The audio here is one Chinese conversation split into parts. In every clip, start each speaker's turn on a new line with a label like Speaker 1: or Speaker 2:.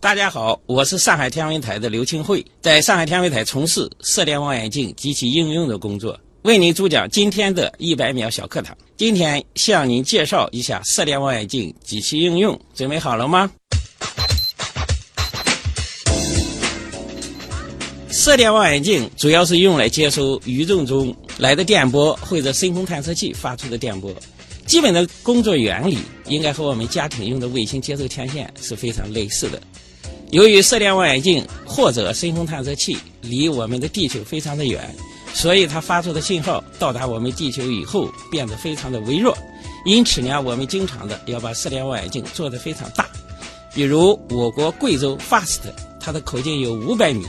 Speaker 1: 大家好，我是上海天文台的刘庆慧，在上海天文台从事射电望远镜及其应用的工作，为您主讲今天的一百秒小课堂。今天向您介绍一下射电望远镜及其应用，准备好了吗？射电望远镜主要是用来接收宇宙中来的电波或者深空探测器发出的电波。基本的工作原理应该和我们家庭用的卫星接收天线是非常类似的。由于射电望远镜或者深空探测器离我们的地球非常的远，所以它发出的信号到达我们地球以后变得非常的微弱。因此呢，我们经常的要把射电望远镜做得非常大。比如我国贵州 FAST，它的口径有五百米，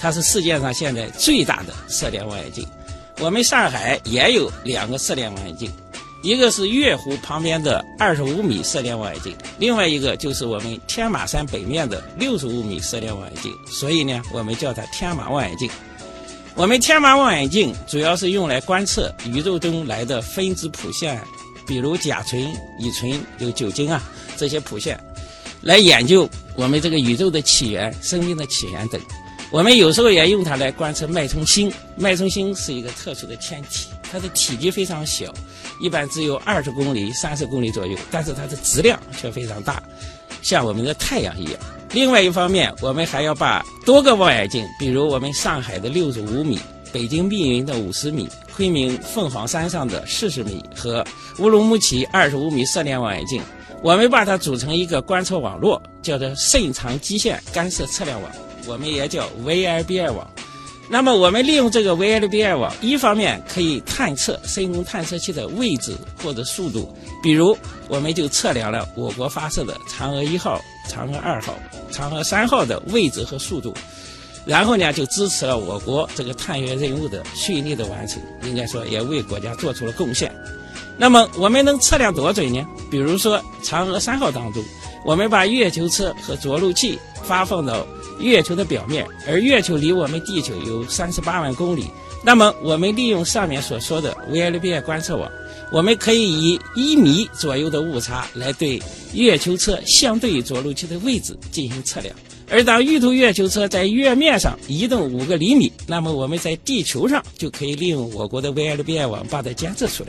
Speaker 1: 它是世界上现在最大的射电望远镜。我们上海也有两个射电望远镜。一个是月湖旁边的二十五米射电望远镜，另外一个就是我们天马山北面的六十五米射电望远镜，所以呢，我们叫它天马望远镜。我们天马望远镜主要是用来观测宇宙中来的分子谱线，比如甲醇、乙醇、有酒精啊这些谱线，来研究我们这个宇宙的起源、生命的起源等。我们有时候也用它来观测脉冲星。脉冲星是一个特殊的天体，它的体积非常小，一般只有二十公里、三十公里左右，但是它的质量却非常大，像我们的太阳一样。另外一方面，我们还要把多个望远镜，比如我们上海的六十五米、北京密云的五十米、昆明凤凰山上的四十米和乌鲁木齐二十五米射电望远镜，我们把它组成一个观测网络，叫做甚长基线干涉测量网。我们也叫 VLBI 网，那么我们利用这个 VLBI 网，一方面可以探测深空探测器的位置或者速度，比如我们就测量了我国发射的嫦娥一号、嫦娥二号、嫦娥三号的位置和速度，然后呢就支持了我国这个探月任务的顺利的完成，应该说也为国家做出了贡献。那么我们能测量多准呢？比如说嫦娥三号当中，我们把月球车和着陆器发放到。月球的表面，而月球离我们地球有三十八万公里。那么，我们利用上面所说的 VLBI 观测网，我们可以以一米左右的误差来对月球车相对于着陆器的位置进行测量。而当玉兔月球车在月面上移动五个厘米，那么我们在地球上就可以利用我国的 VLBI 网把它监测出来。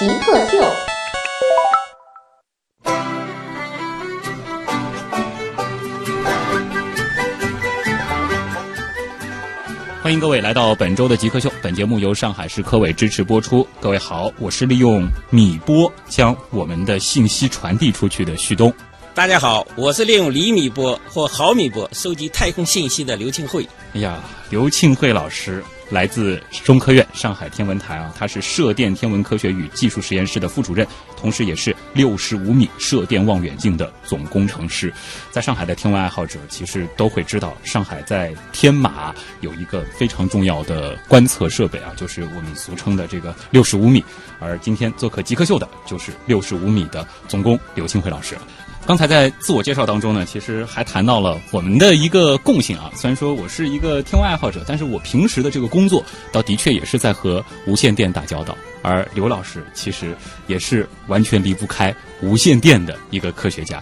Speaker 2: 极客秀，
Speaker 3: 欢迎各位来到本周的极客秀。本节目由上海市科委支持播出。各位好，我是利用米波将我们的信息传递出去的旭东。
Speaker 1: 大家好，我是利用厘米波或毫米波收集太空信息的刘庆慧。
Speaker 3: 哎呀，刘庆慧老师。来自中科院上海天文台啊，他是射电天文科学与技术实验室的副主任，同时也是六十五米射电望远镜的总工程师。在上海的天文爱好者其实都会知道，上海在天马有一个非常重要的观测设备啊，就是我们俗称的这个六十五米。而今天做客极客秀的就是六十五米的总工刘庆辉老师。刚才在自我介绍当中呢，其实还谈到了我们的一个共性啊。虽然说我是一个天文爱好者，但是我平时的这个工作，倒的确也是在和无线电打交道。而刘老师其实也是完全离不开无线电的一个科学家。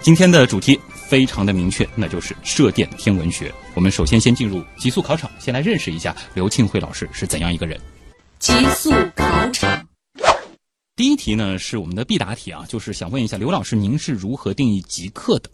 Speaker 3: 今天的主题非常的明确，那就是射电天文学。我们首先先进入极速考场，先来认识一下刘庆辉老师是怎样一个人。
Speaker 4: 极速考场。
Speaker 3: 第一题呢是我们的必答题啊，就是想问一下刘老师，您是如何定义极客的？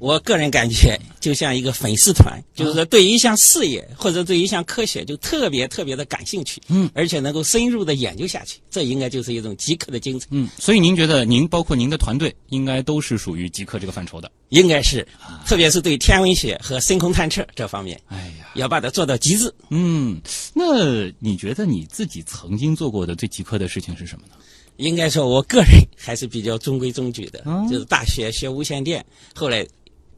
Speaker 1: 我个人感觉就像一个粉丝团，就是说对一项事业或者对一项科学就特别特别的感兴趣，嗯，而且能够深入的研究下去，这应该就是一种极客的精神。
Speaker 3: 嗯，所以您觉得您包括您的团队应该都是属于极客这个范畴的？
Speaker 1: 应该是，特别是对天文学和深空探测这方面，哎呀，要把它做到极致。
Speaker 3: 嗯，那你觉得你自己曾经做过的最极客的事情是什么呢？
Speaker 1: 应该说，我个人 还是比较中规中矩的，
Speaker 3: 嗯
Speaker 1: 就是大学学无线电，后来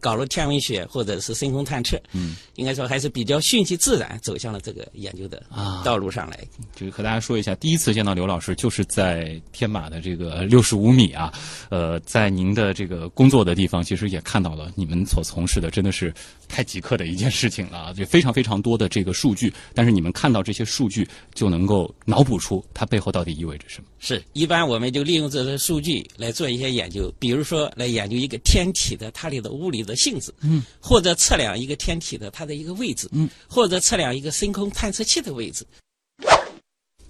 Speaker 1: 搞了天文学或者是深空探测，
Speaker 3: 嗯，
Speaker 1: 应该说还是比较顺其自然走向了这个研究的
Speaker 3: 啊
Speaker 1: 道路上来。
Speaker 3: 就是和大家说一下，第一次见到刘老师就是在天马的这个六十五米啊，呃，在您的这个工作的地方，其实也看到了你们所从事的真的是太极客的一件事情了啊，就非常非常多的这个数据，但是你们看到这些数据就能够脑补出它背后到底意味着什么。
Speaker 1: 是，一般我们就利用这些数据来做一些研究，比如说来研究一个天体的它里的物理的性质，嗯，或者测量一个天体的它的一个位置，嗯，或者测量一个深空探测器的位置。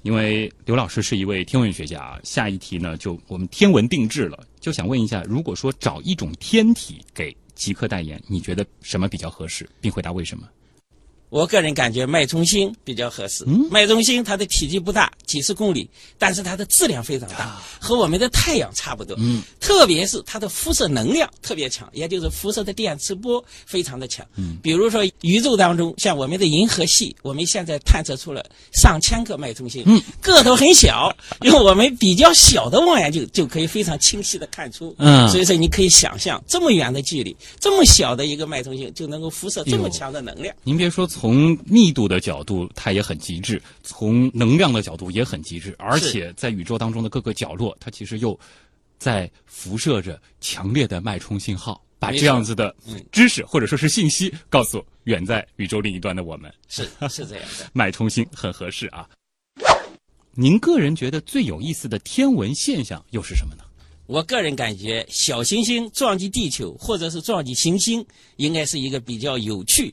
Speaker 3: 因为刘老师是一位天文学家啊，下一题呢就我们天文定制了，就想问一下，如果说找一种天体给极客代言，你觉得什么比较合适，并回答为什么？
Speaker 1: 我个人感觉脉冲星比较合适。
Speaker 3: 嗯
Speaker 1: 脉冲星它的体积不大，几十公里，但是它的质量非常大，和我们的太阳差不多。
Speaker 3: 嗯，
Speaker 1: 特别是它的辐射能量特别强，也就是辐射的电磁波非常的强。
Speaker 3: 嗯，
Speaker 1: 比如说宇宙当中，像我们的银河系，我们现在探测出了上千个脉冲星，
Speaker 3: 嗯，
Speaker 1: 个头很小，用我们比较小的望远镜就可以非常清晰的看出。
Speaker 3: 嗯
Speaker 1: 所以说你可以想象，这么远的距离，这么小的一个脉冲星就能够辐射这么强的能量。
Speaker 3: 您别说，从密度的角度，它也很极致；从能量的角度也很极致，而且在宇宙当中的各个角落，它其实又在辐射着强烈的脉冲信号，把这样子的
Speaker 1: 嗯
Speaker 3: 知识或者说是信息告诉远在宇宙另一端的我们。
Speaker 1: 是是这样的。
Speaker 3: 脉冲星很合适啊。您个人觉得最有意思的天文现象又是什么呢？
Speaker 1: 我个人感觉，小行星撞击地球或者是撞击行星，应该是一个比较有趣，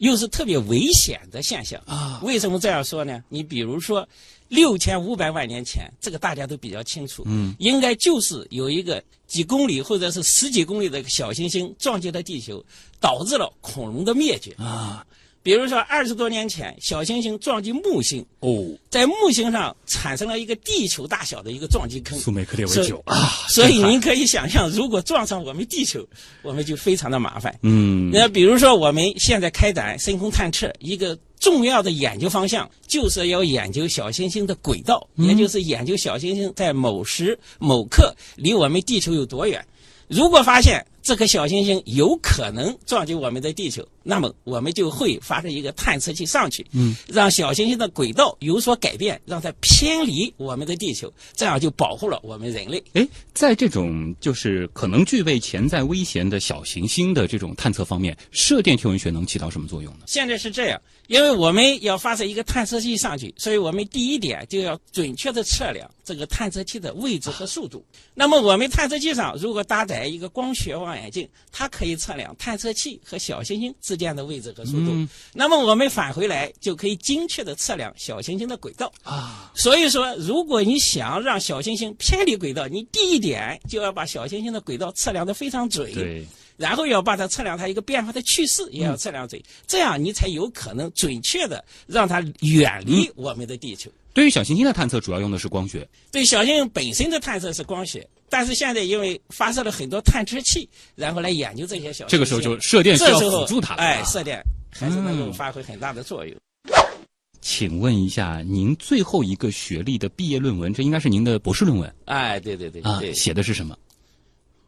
Speaker 1: 又是特别危险的现象
Speaker 3: 啊。
Speaker 1: 为什么这样说呢？你比如说，六千五百万年前，这个大家都比较清楚，
Speaker 3: 嗯，
Speaker 1: 应该就是有一个几公里或者是十几公里的小行星撞击了地球，导致了恐龙的灭绝。
Speaker 3: 啊，
Speaker 1: 比如说，二十多年前，小行星撞击木星，
Speaker 3: 哦，
Speaker 1: 在木星上产生了一个地球大小的一个撞击坑。
Speaker 3: 苏美克列维九啊，
Speaker 1: 所以您可以想象，如果撞上我们地球，我们就非常的麻烦。
Speaker 3: 嗯
Speaker 1: 那比如说，我们现在开展深空探测，一个重要的研究方向就是要研究小行星的轨道，也就是研究小行星在某时某刻离我们地球有多远。如果发现这颗小行星有可能撞击我们的地球，那么我们就会发射一个探测器上去，
Speaker 3: 嗯，
Speaker 1: 让小行星的轨道有所改变，让它偏离我们的地球，这样就保护了我们人类。
Speaker 3: 哎，在这种就是可能具备潜在危险的小行星的这种探测方面，射电天文学能起到什么作用呢？
Speaker 1: 现在是这样，因为我们要发射一个探测器上去，所以我们第一点就要准确的测量这个探测器的位置和速度。那么我们探测器上如果搭载一个光学望远镜，它可以测量探测器和小行星之间的位置和速度。那么我们返回来就可以精确的测量小行星的轨道。
Speaker 3: 啊，
Speaker 1: 所以说，如果你想让小行星偏离轨道，你第一点就要把小行星的轨道测量的非常准。
Speaker 3: 对，
Speaker 1: 然后要把它测量它一个变化的趋势，也要测量准，这样你才有可能准确的让它远离我们的地球。
Speaker 3: 对于小行星的探测，主要用的是光学。
Speaker 1: 对小行星本身的探测是光学，但是现在因为发射了很多探测器，然后来研究这些小
Speaker 3: 这个时候就射电需要辅助它了啊。
Speaker 1: 哎，射电还是能够
Speaker 3: 嗯
Speaker 1: 发挥很大的作用。
Speaker 3: 请问一下，您最后一个学历的毕业论文，这应该是您的博士论文
Speaker 1: 哎，对对对
Speaker 3: 啊
Speaker 1: 对，，
Speaker 3: 写的是什么？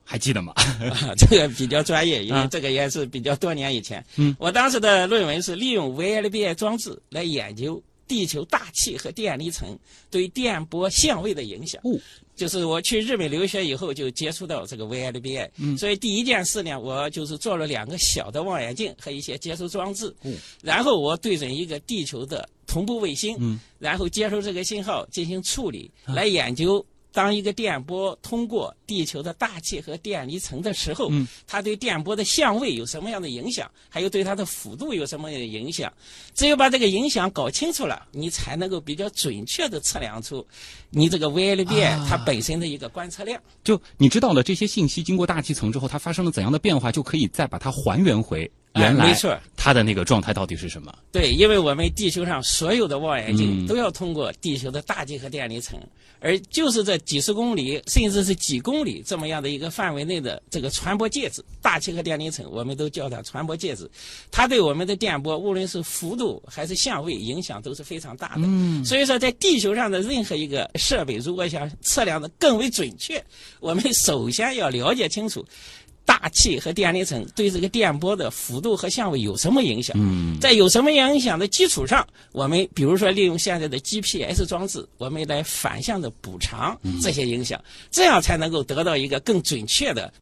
Speaker 3: 还记得吗？
Speaker 1: 啊，这个比较专业，因为
Speaker 3: 啊
Speaker 1: 这个也是比较多年以前。
Speaker 3: 嗯，
Speaker 1: 我当时的论文是利用 VLBI 装置来研究地球大气和电离层对电波相位的影响。
Speaker 3: 哦，
Speaker 1: 就是我去日本留学以后就接触到这个 VLBI，
Speaker 3: 嗯。
Speaker 1: 所以第一件事呢，我就是做了两个小的望远镜和一些接收装置，
Speaker 3: 哦
Speaker 1: 然后我对准一个地球的同步卫星，
Speaker 3: 嗯。
Speaker 1: 然后接收这个信号进行处理，来研究。当一个电波通过地球的大气和电离层的时候，
Speaker 3: 嗯
Speaker 1: 它对电波的相位有什么样的影响，还有对它的幅度有什么样的影响？只有把这个影响搞清楚了，你才能够比较准确的测量出你这个 VLBI
Speaker 3: 啊
Speaker 1: 它本身的一个观测量。
Speaker 3: 就你知道了这些信息经过大气层之后，它发生了怎样的变化，就可以再把它还原回原来
Speaker 1: 没错
Speaker 3: 它的那个状态到底是什么？
Speaker 1: 对，因为我们地球上所有的望远镜
Speaker 3: 嗯
Speaker 1: 都要通过地球的大气和电离层，而就是这几十公里甚至是几公里这么样的一个范围内的这个传播介质，大气和电离层，我们都叫它传播介质，它对我们的电波无论是幅度还是相位影响都是非常大的。嗯，所以说在地球上的任何一个设备，如果想测量的更为准确，我们首先要了解清楚。大气和电离层对这个电波的幅度和相位有什么影响？
Speaker 3: 嗯，
Speaker 1: 在有什么影响的基础上，我们比如说利用现在的 GPS 装置，我们来反向的补偿这些影响，这样才能够得到一个更准确的。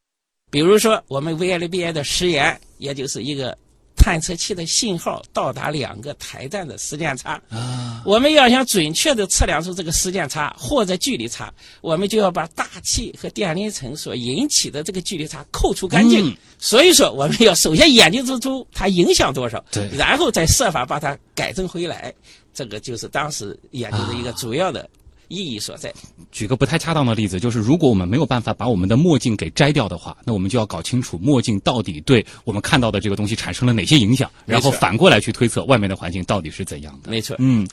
Speaker 1: 比如说，我们 VLBI 的时延，也就是一个探测器的信号到达两个台站的时间差。
Speaker 3: 啊，
Speaker 1: 我们要想准确的测量出这个时间差或者距离差，我们就要把大气和电离层所引起的这个距离差扣除干净。
Speaker 3: 嗯
Speaker 1: 所以说，我们要首先研究出它影响多少，
Speaker 3: 对
Speaker 1: 然后再设法把它改正回来。这个就是当时研究的一个主要的意义所在。
Speaker 3: 举个不太恰当的例子，就是如果我们没有办法把我们的墨镜给摘掉的话，那我们就要搞清楚墨镜到底对我们看到的这个东西产生了哪些影响，然后反过来去推测外面的环境到底是怎样的。
Speaker 1: 没错。
Speaker 3: 嗯，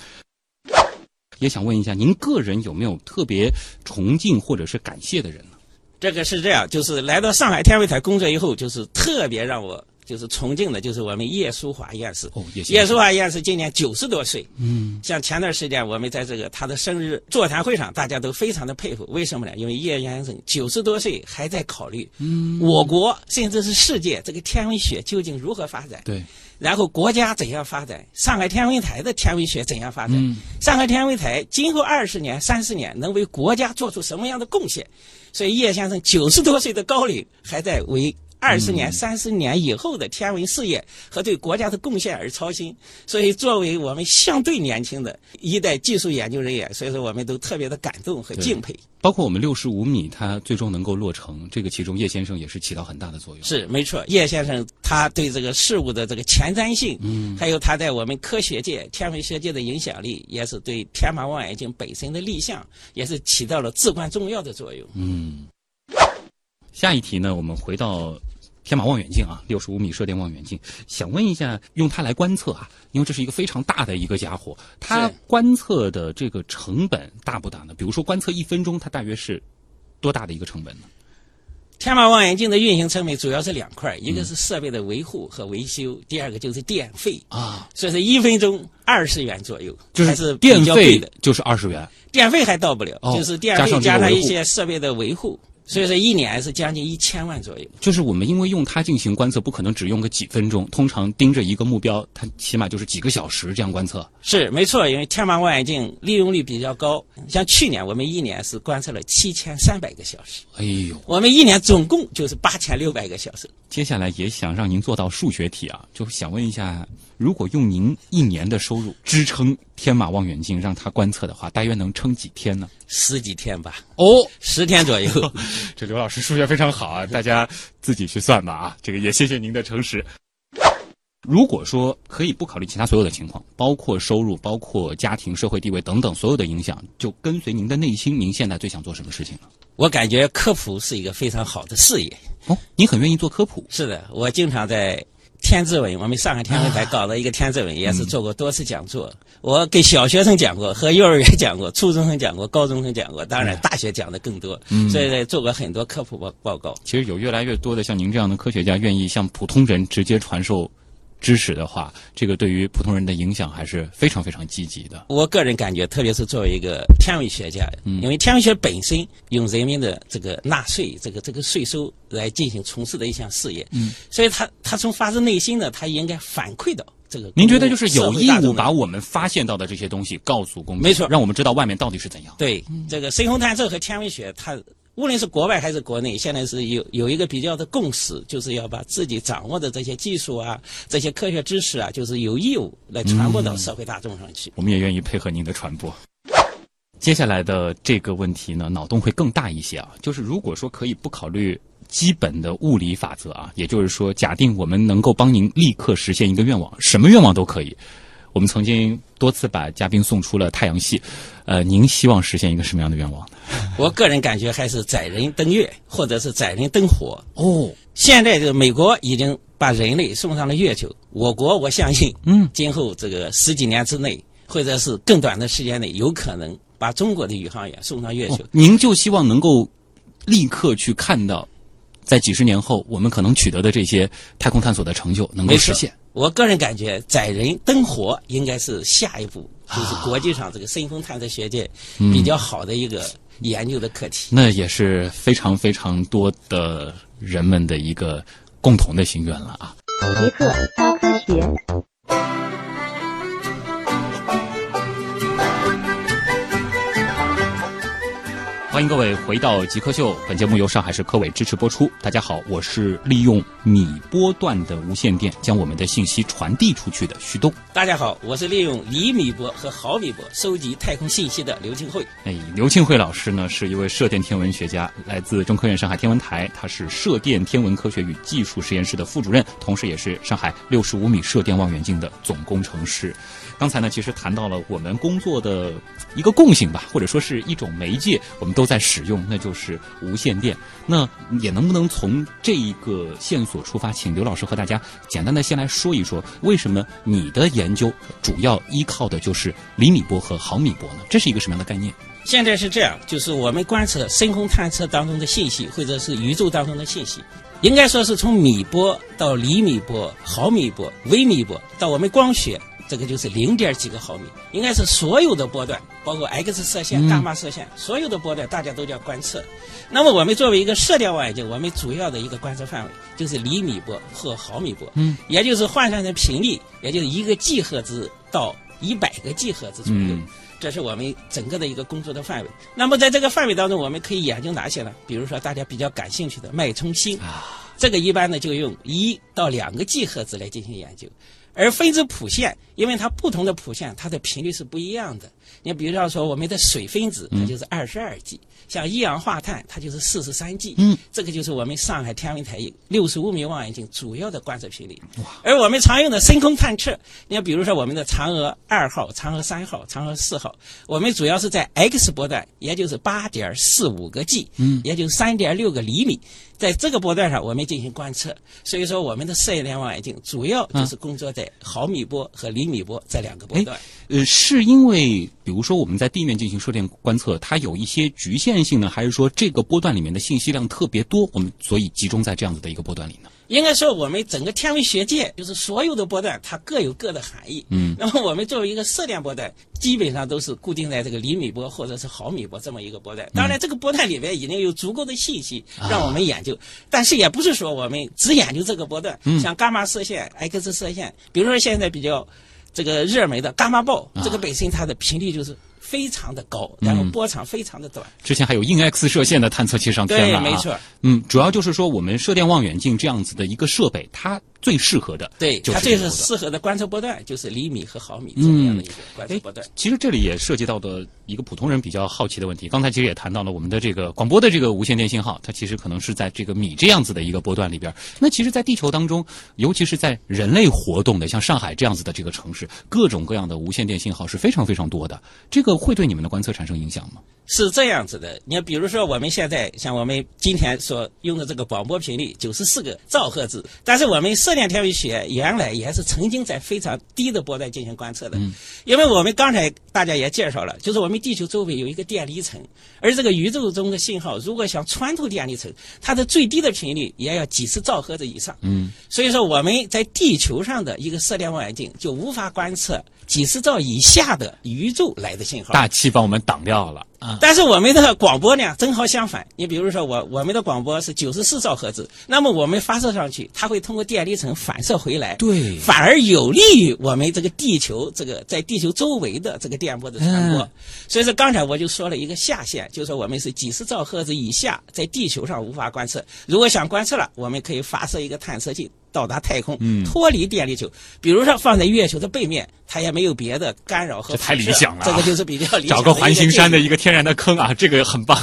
Speaker 3: 也想问一下，您个人有没有特别崇敬或者是感谢的人呢？
Speaker 1: 这个是这样，就是来到上海天文台工作以后，就是特别让我就是崇敬的，就是我们叶淑华院士。
Speaker 3: 哦，叶
Speaker 1: 淑华院士今年九十多岁，
Speaker 3: 嗯，
Speaker 1: 像前段时间我们在这个他的生日座谈会上，大家都非常的佩服。为什么呢？因为叶先生九十多岁还在考虑，嗯，我国甚至是世界这个天文学究竟如何发展，
Speaker 3: 对，
Speaker 1: 然后国家怎样发展，上海天文台的天文学怎样发展，
Speaker 3: 嗯。
Speaker 1: 上海天文台今后二十年、三十年能为国家做出什么样的贡献？所以叶先生九十多岁的高龄，还在为二十年、三十年以后的天文事业和对国家的贡献而操心。所以，作为我们相对年轻的一代技术研究人员，所以说我们都特别的感动和敬佩。
Speaker 3: 包括我们六十五米，它最终能够落成，这个其中叶先生也是起到很大的作用。
Speaker 1: 是没错，叶先生他对这个事物的这个前瞻性，嗯，还有他在我们科学界、天文学界的影响力，也是对天马望远镜本身的立项，也是起到了至关重要的作用。
Speaker 3: 嗯，下一题呢，我们回到天马望远镜啊，六十五米射电望远镜，想问一下，用它来观测啊，因为这是一个非常大的一个家伙，它观测的这个成本大不大呢？比如说观测一分钟，它大约是多大的一个成本呢？
Speaker 1: 天马望远镜的运行成本主要是两块，一个是设备的维护和维修，第二个就是电费。
Speaker 3: 啊，
Speaker 1: 所以说一分钟二十元左右，
Speaker 3: 就
Speaker 1: 还是
Speaker 3: 电费
Speaker 1: 的。
Speaker 3: 就是二十元，
Speaker 1: 电费还到不了，
Speaker 3: 哦
Speaker 1: 就是电费加上一些设备的维护，所以说一年是将近一千万左右。
Speaker 3: 就是我们因为用它进行观测，不可能只用个几分钟，通常盯着一个目标，它起码就是几个小时这样观测。
Speaker 1: 是没错，因为天文望远镜利用率比较高，像去年我们一年是观测了七千三百个小时，
Speaker 3: 哎呦，
Speaker 1: 我们一年总共就是八千六百个小时。
Speaker 3: 接下来也想让您做到数学题啊，就想问一下，如果用您一年的收入支撑天马望远镜让它观测的话，大约能撑几天呢？
Speaker 1: 十几天吧，
Speaker 3: 哦，
Speaker 1: 十天左右。
Speaker 3: 这刘老师数学非常好啊，大家自己去算吧啊。这个也谢谢您的诚实。如果说可以不考虑其他所有的情况，包括收入、包括家庭、社会地位等等所有的影响，就跟随您的内心，您现在最想做什么事情呢？
Speaker 1: 我感觉科普是一个非常好的事业。
Speaker 3: 哦，您很愿意做科普，
Speaker 1: 是的，我经常在天字文，我们上海天文台搞了一个天字文，也是做过多次讲座。我给小学生讲过，和幼儿园讲过，初中生讲过，高中生讲过，当然大学讲的更多。所以呢，做过很多科普报报告。
Speaker 3: 其实有越来越多的像您这样的科学家愿意向普通人直接传授知识的话，这个对于普通人的影响还是非常非常积极的。
Speaker 1: 我个人感觉，特别是作为一个天文学家，因为天文学本身用人民的这个纳税、这个这个税收来进行从事的一项事业，嗯，所以他他从发自内心的，他应该反馈到这个。
Speaker 3: 您觉得就是有义务
Speaker 1: 把
Speaker 3: 把我们发现到的这些东西告诉公众，
Speaker 1: 没错
Speaker 3: 让我们知道外面到底是怎样。
Speaker 1: 对这个深空探测和天文学，它无论是国外还是国内，现在是有有一个比较的共识，就是要把自己掌握的这些技术啊、这些科学知识啊，就是有义务来传播到社会大众上去。
Speaker 3: 我们也愿意配合您的传播。接下来的这个问题呢，脑洞会更大一些啊，就是如果说可以不考虑基本的物理法则啊，也就是说，假定我们能够帮您立刻实现一个愿望，什么愿望都可以。我们曾经多次把嘉宾送出了太阳系，呃，您希望实现一个什么样的愿望？
Speaker 1: 我个人感觉还是载人登月，或者是载人登火。
Speaker 3: 哦，
Speaker 1: 现在这个美国已经把人类送上了月球。我国我相信，
Speaker 3: 嗯，
Speaker 1: 今后这个十几年之内，或者是更短的时间内，有可能把中国的宇航员送上月球。
Speaker 3: 哦您就希望能够立刻去看到，在几十年后我们可能取得的这些太空探索的成就能够实现。
Speaker 1: 我个人感觉，载人登火应该是下一步，就是
Speaker 3: 啊
Speaker 1: 国际上这个深空探测学界
Speaker 3: 嗯
Speaker 1: 比较好的一个研究的课题。
Speaker 3: 那也是非常非常多的人们的一个共同的心愿了啊！
Speaker 2: 极客高科学。
Speaker 3: 欢迎各位回到极客秀，本节目由上海市科委支持播出。大家好，我是利用米波段的无线电将我们的信息传递出去的徐东。
Speaker 1: 大家好，我是利用厘米波和毫米波收集太空信息的刘庆慧。
Speaker 3: 哎，刘庆慧老师呢是一位射电天文学家，来自中科院上海天文台，他是射电天文科学与技术实验室的副主任，同时也是上海六十五米射电望远镜的总工程师。刚才呢，其实谈到了我们工作的一个共性吧，或者说是一种媒介，我们都在使用，那就是无线电。那也能不能从这一个线索出发，请刘老师和大家简单的先来说一说，为什么你的研究主要依靠的就是厘米波和毫米波呢？这是一个什么样的概念？
Speaker 1: 现在是这样，就是我们观测深空探测当中的信息，或者是宇宙当中的信息，应该说是从米波到厘米波、毫米波、微米波，到我们光学，这个就是零点几个毫米，应该是所有的波段，包括 X 射线、
Speaker 3: 嗯
Speaker 1: 伽马射线，所有的波段大家都叫观测。那么我们作为一个射电望远镜，我们主要的一个观测范围就是厘米波或毫米波，
Speaker 3: 嗯，
Speaker 1: 也就是换算成频率，也就是一个 G 赫兹到一百个 G 赫兹左右。
Speaker 3: 嗯
Speaker 1: 这是我们整个的一个工作的范围。那么在这个范围当中，我们可以研究哪些呢？比如说大家比较感兴趣的脉冲星，
Speaker 3: 啊，
Speaker 1: 这个一般呢就用一到两个 G 赫兹来进行研究。而分子谱线，因为它不同的谱线，它的频率是不一样的。你比如说我们的水分子，它就是二十二 G，、像一氧化碳，它就是四十三 G。
Speaker 3: 嗯，
Speaker 1: 这个就是我们上海天文台六十五米望远镜主要的观测频率。而我们常用的深空探测，你，比如说我们的嫦娥二号、嫦娥三号、嫦娥四号，我们主要是在 X 波段，也就是八点四五个 G，
Speaker 3: 嗯
Speaker 1: 也就是三点六个厘米，在这个波段上我们进行观测。所以说，我们的射电望远镜主要就是工作在毫米波和厘米波这两个波段。
Speaker 3: 呃，是因为比如说我们在地面进行射电观测，它有一些局限性呢，还是说这个波段里面的信息量特别多，我们所以集中在这样子的一个波段里呢？
Speaker 1: 应该说，我们整个天文学界就是所有的波段，它各有各的含义。
Speaker 3: 嗯，
Speaker 1: 那么我们作为一个射电波段，基本上都是固定在这个厘米波或者是毫米波这么一个波段。当然，这个波段里面已经有足够的信息让我们研究，但是也不是说我们只研究这个波段。像伽马射线、X 射线，比如说现在比较这个热门的伽马暴，这个本身它的频率就是非常的高，然后波长非常的短。
Speaker 3: 之前还有硬 X 射线的探测器上天，了、啊，
Speaker 1: 没错。
Speaker 3: 嗯，主要就是说我们射电望远镜这样子的一个设备，它最适合的
Speaker 1: 对，它最
Speaker 3: 是
Speaker 1: 适合的观测波段就是厘米和毫米这么样的一个观测波段。
Speaker 3: 其实这里也涉及到的一个普通人比较好奇的问题，刚才其实也谈到了我们的这个广播的这个无线电信号，它其实可能是在这个米这样子的一个波段里边。那其实，在地球当中，尤其是在人类活动的像上海这样子的这个城市，各种各样的无线电信号是非常非常多的。这个会对你们的观测产生影响吗？
Speaker 1: 是这样子的，你看，比如说我们现在像我们今天所用的这个广播频率九十四个兆赫兹，但是我们射电天文学原来也是曾经在非常低的波段进行观测的，嗯。因为我们刚才大家也介绍了，就是我们地球周围有一个电离层，而这个宇宙中的信号如果想穿透电离层，它的最低的频率也要几十兆赫兹以上，
Speaker 3: 嗯，
Speaker 1: 所以说我们在地球上的一个射电望远镜就无法观测几十兆以下的宇宙来的信号，
Speaker 3: 大气帮我们挡掉了啊！
Speaker 1: 但是我们的广播呢，正好相反。你比如说我，我们的广播是九十四兆赫兹，那么我们发射上去，它会通过电离层反射回来，
Speaker 3: 对
Speaker 1: 反而有利于我们这个地球这个在地球周围的这个电波的传播。
Speaker 3: 嗯
Speaker 1: 所以说，刚才我就说了一个下限，就是说我们是几十兆赫兹以下，在地球上无法观测。如果想观测了，我们可以发射一个探测器。到达太空，
Speaker 3: 嗯
Speaker 1: 脱离电力球，比如说放在月球的背面，它也没有别的干扰和
Speaker 3: 这太理想了啊
Speaker 1: 这个就是比较理想
Speaker 3: 找个环形山的
Speaker 1: 一
Speaker 3: 一个天然的坑啊，这个很棒。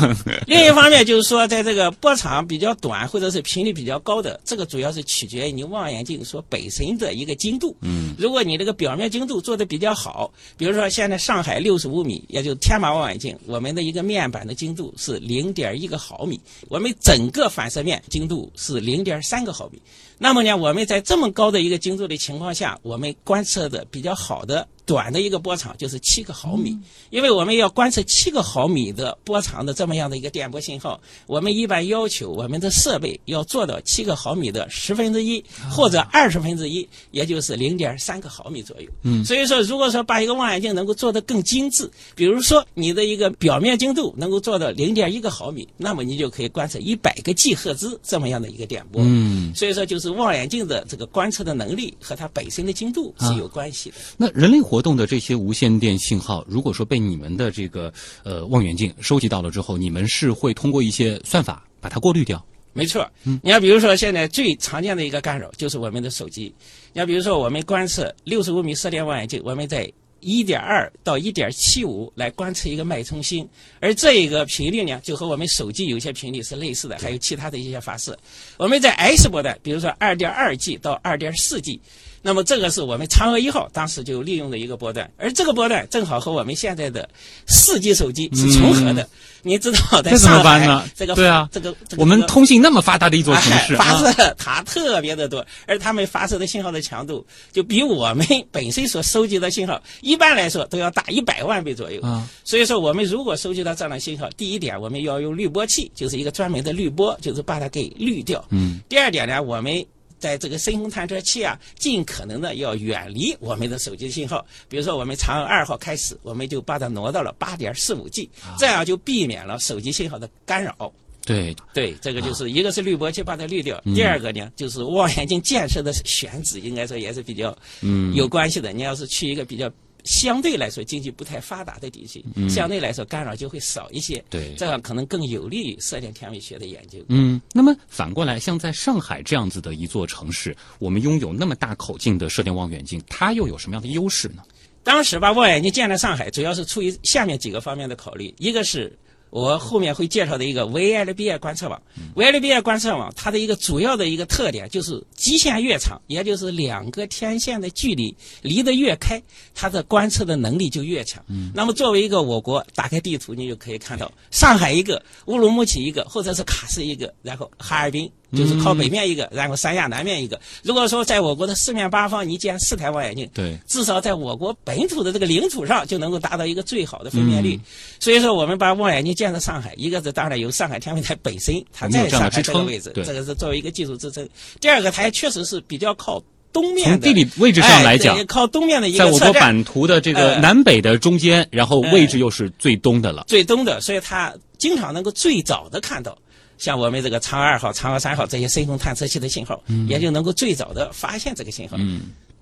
Speaker 1: 另一方面就是说，在这个波长比较短或者是频率比较高的，这个主要是取决于你望远镜所本身的一个精度。
Speaker 3: 嗯，
Speaker 1: 如果你这个表面精度做的比较好，比如说现在上海六十五米，也就是天马望远镜，我们的一个面板的精度是零点一个毫米，我们整个反射面精度是零点三个毫米。那么呢，我我们在这么高的一个精度的情况下，我们观测的比较好的短的一个波长就是七个毫米，因为我们要观测七个毫米的波长的这么样的一个电波信号，我们一般要求我们的设备要做到七个毫米的十分之一或者二十分之一，也就是零点三个毫米左右。嗯，所以说，如果说把一个望远镜能够做得更精致，比如说你的一个表面精度能够做到零点一个毫米，那么你就可以观测一百个 G 赫兹这么样的一个电波。
Speaker 3: 嗯，
Speaker 1: 所以说，就是望远镜的这个观测的能力和它本身的精度是有关系的。
Speaker 3: 那人类活动的这些无线电信号，如果说被你们的这个呃望远镜收集到了之后，你们是会通过一些算法把它过滤掉？
Speaker 1: 没错，你要比如说现在最常见的一个干扰就是我们的手机。你要比如说我们观测六十五米射电望远镜，我们在一点二到一点七五来观测一个脉冲星，而这一个频率呢，就和我们手机有些频率是类似的，还有其他的一些发射。我们在 S 波段，比如说二点二 G 到二点四 G。那么这个是我们嫦娥一号当时就利用的一个波段，而这个波段正好和我们现在的四 G 手机是重合的。你知道，在
Speaker 3: 这怎么
Speaker 1: 上海
Speaker 3: 办呢
Speaker 1: 这个
Speaker 3: 对啊
Speaker 1: 这个这个
Speaker 3: 我们通信那么发达的一座城市，
Speaker 1: 哎发
Speaker 3: 啊
Speaker 1: 射塔特别的多，而他们发射的信号的强度就比我们 本身所收集的信号，一般来说都要大一百万倍左右。
Speaker 3: 啊
Speaker 1: 所以说，我们如果收集到这样的信号，第一点，我们要用滤波器，就是一个专门的滤波，就是把它给滤掉。
Speaker 3: 嗯。
Speaker 1: 第二点呢，我们在这个深空探测器啊，尽可能的要远离我们的手机信号。比如说，我们嫦娥二号开始，我们就把它挪到了八点四五 G，这样就避免了手机信号的干扰。
Speaker 3: 对，
Speaker 1: 对，这个就是一个是滤波器把它滤掉，第二个呢就是望远镜建设的选址，应该说也是比较
Speaker 3: 嗯
Speaker 1: 有关系的。你要是去一个比较相对来说经济不太发达的地区，相对来说干扰就会少一些，
Speaker 3: 对
Speaker 1: 这样可能更有利于射电天文学的研究。
Speaker 3: 嗯，那么反过来，像在上海这样子的一座城市，我们拥有那么大口径的射电望远镜，它又有什么样的优势呢？
Speaker 1: 当时把望远镜建在上海，主要是出于下面几个方面的考虑，一个是。我后面会介绍的一个 VLBI 观测网，VLBI 观测网它的一个主要的一个特点就是基线越长，也就是两个天线的距离离得越开，它的观测的能力就越强。那么作为一个我国，打开地图你就可以看到，上海一个，乌鲁木齐一个，或者是喀什一个，然后哈尔滨就是靠北面一个，然后三亚南面一个。如果说在我国的四面八方你建四台望远镜，
Speaker 3: 对
Speaker 1: 至少在我国本土的这个领土上就能够达到一个最好的分辨率。所以说，我们把望远镜建在上海，一个是当然由上海天文台本身它在上海这个位置，
Speaker 3: 对
Speaker 1: 这个是作为一个技术支撑。第二个，它也确实是比较靠东面
Speaker 3: 从，地理位置上来讲
Speaker 1: 哎靠东面的一个
Speaker 3: 在我国。版图的这个
Speaker 1: 呃
Speaker 3: 南北的中间，然后位置又是最东的了。
Speaker 1: 最东的，所以它经常能够最早的看到，像我们这个嫦娥二号、嫦娥三号这些深空探测器的信号，也就能够最早的发现这个信号。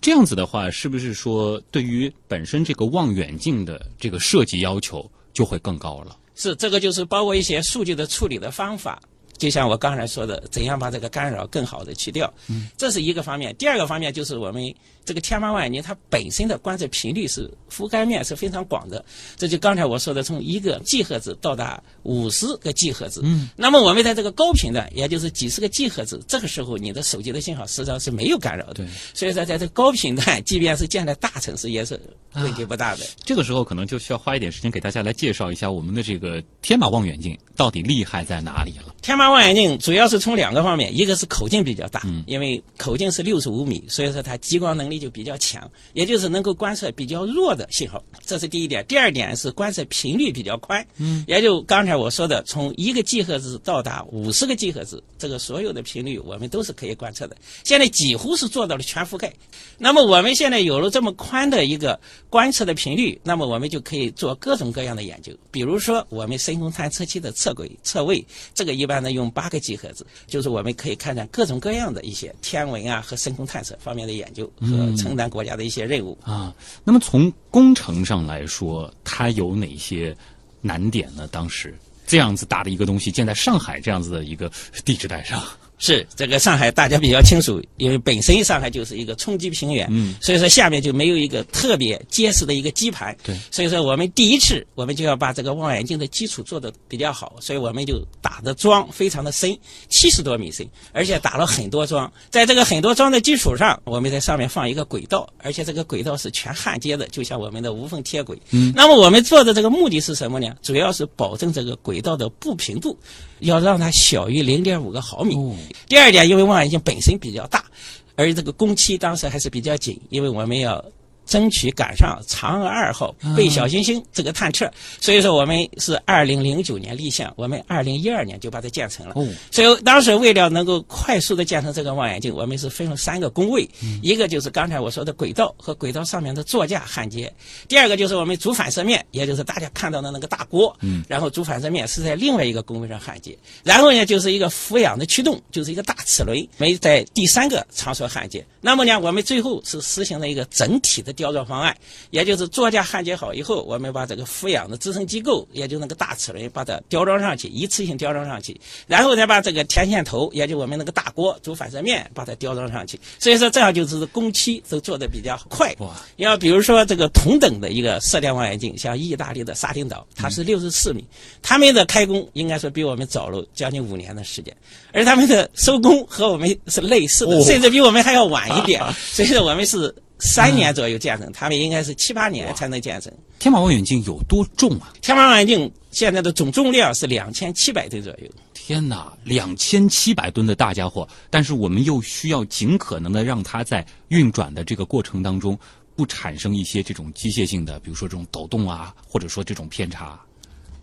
Speaker 3: 这样子的话，是不是说对于本身这个望远镜的这个设计要求就会更高了？
Speaker 1: 是这个就是包括一些数据的处理的方法，就像我刚才说的，怎样把这个干扰更好的去掉，这是一个方面。第二个方面就是我们这个天马望远镜它本身的观测频率是覆盖面是非常广的，这就刚才我说的，从一个 G 赫兹到达五十个 G 赫兹。嗯，那么我们在这个高频段，也就是几十个 G 赫兹，这个时候你的手机的信号实际上是没有干扰的。
Speaker 3: 对，
Speaker 1: 所以说在这个高频段，即便是建在大城市，也是问题不大的。
Speaker 3: 这个时候可能就需要花一点时间给大家来介绍一下我们的这个天马望远镜到底厉害在哪里了。
Speaker 1: 天马望远镜主要是从两个方面，一个是口径比较大，因为口径是六十五米，所以说它激光能力就比较强，也就是能够观测比较弱的信号，这是第一点。第二点是观测频率比较宽，嗯，也就刚才我说的，从一个 G 赫兹到达五十个 G 赫兹，这个所有的频率我们都是可以观测的。现在几乎是做到了全覆盖。那么我们现在有了这么宽的一个观测的频率，那么我们就可以做各种各样的研究，比如说我们深空探测器的测轨、测位，这个一般呢用八个 G 赫兹，就是我们可以开展各种各样的一些天文啊和深空探测方面的研究和承担国家的一些任务。
Speaker 3: 啊，那么从工程上来说，它有哪些难点呢？当时这样子大的一个东西建在上海这样子的一个地质带上，
Speaker 1: 是这个上海大家比较清楚，因为本身上海就是一个冲积平原，
Speaker 3: 嗯，
Speaker 1: 所以说下面就没有一个特别结实的一个基盘，
Speaker 3: 对，
Speaker 1: 所以说我们第一次我们就要把这个望远镜的基础做得比较好，所以我们就打的桩非常的深，七十多米深，而且打了很多桩，在这个很多桩的基础上，我们在上面放一个轨道，而且这个轨道是全焊接的，就像我们的无缝贴轨。
Speaker 3: 嗯，
Speaker 1: 那么我们做的这个目的是什么呢？主要是保证这个轨道的不平度，要让它小于零点五个毫米。
Speaker 3: 哦
Speaker 1: 第二点，因为望远镜本身比较大，而这个工期当时还是比较紧，因为我们要争取赶上嫦娥二号被小行星这个探测，所以说我们是二零零九年立项，我们二零一二年就把它建成了。
Speaker 3: 哦，
Speaker 1: 所以当时为了能够快速的建成这个望远镜，我们是分了三个工位，一个就是刚才我说的轨道和轨道上面的座架焊接，第二个就是我们主反射面，也就是大家看到的那个大锅，
Speaker 3: 嗯，
Speaker 1: 然后主反射面是在另外一个工位上焊接，然后呢就是一个俯仰的驱动，就是一个大齿轮，没在第三个场所焊接。那么呢，我们最后是实行了一个整体的吊装方案，也就是座架焊接好以后，我们把这个俯仰的支撑机构，也就那个大齿轮，把它吊装上去，一次性吊装上去，然后再把这个天线头，也就我们那个大锅主反射面，把它吊装上去。所以说这样就是工期都做得比较快。
Speaker 3: 哇，
Speaker 1: 要比如说这个同等的一个射电望远镜，像意大利的沙丁岛，它是六十四米，他们的开工应该说比我们早了将近五年的时间，而他们的收工和我们是类似的，
Speaker 3: 哦
Speaker 1: 甚至比我们还要晚一点。所以说我们是三年左右建成，他们应该是七八年才能建成。
Speaker 3: 天马望远镜有多重啊？
Speaker 1: 天马望远镜现在的总重量是两千七百吨左右。
Speaker 3: 天哪，两千七百吨的大家伙！但是我们又需要尽可能的让它在运转的这个过程当中，不产生一些这种机械性的，比如说这种抖动啊，或者说这种偏差。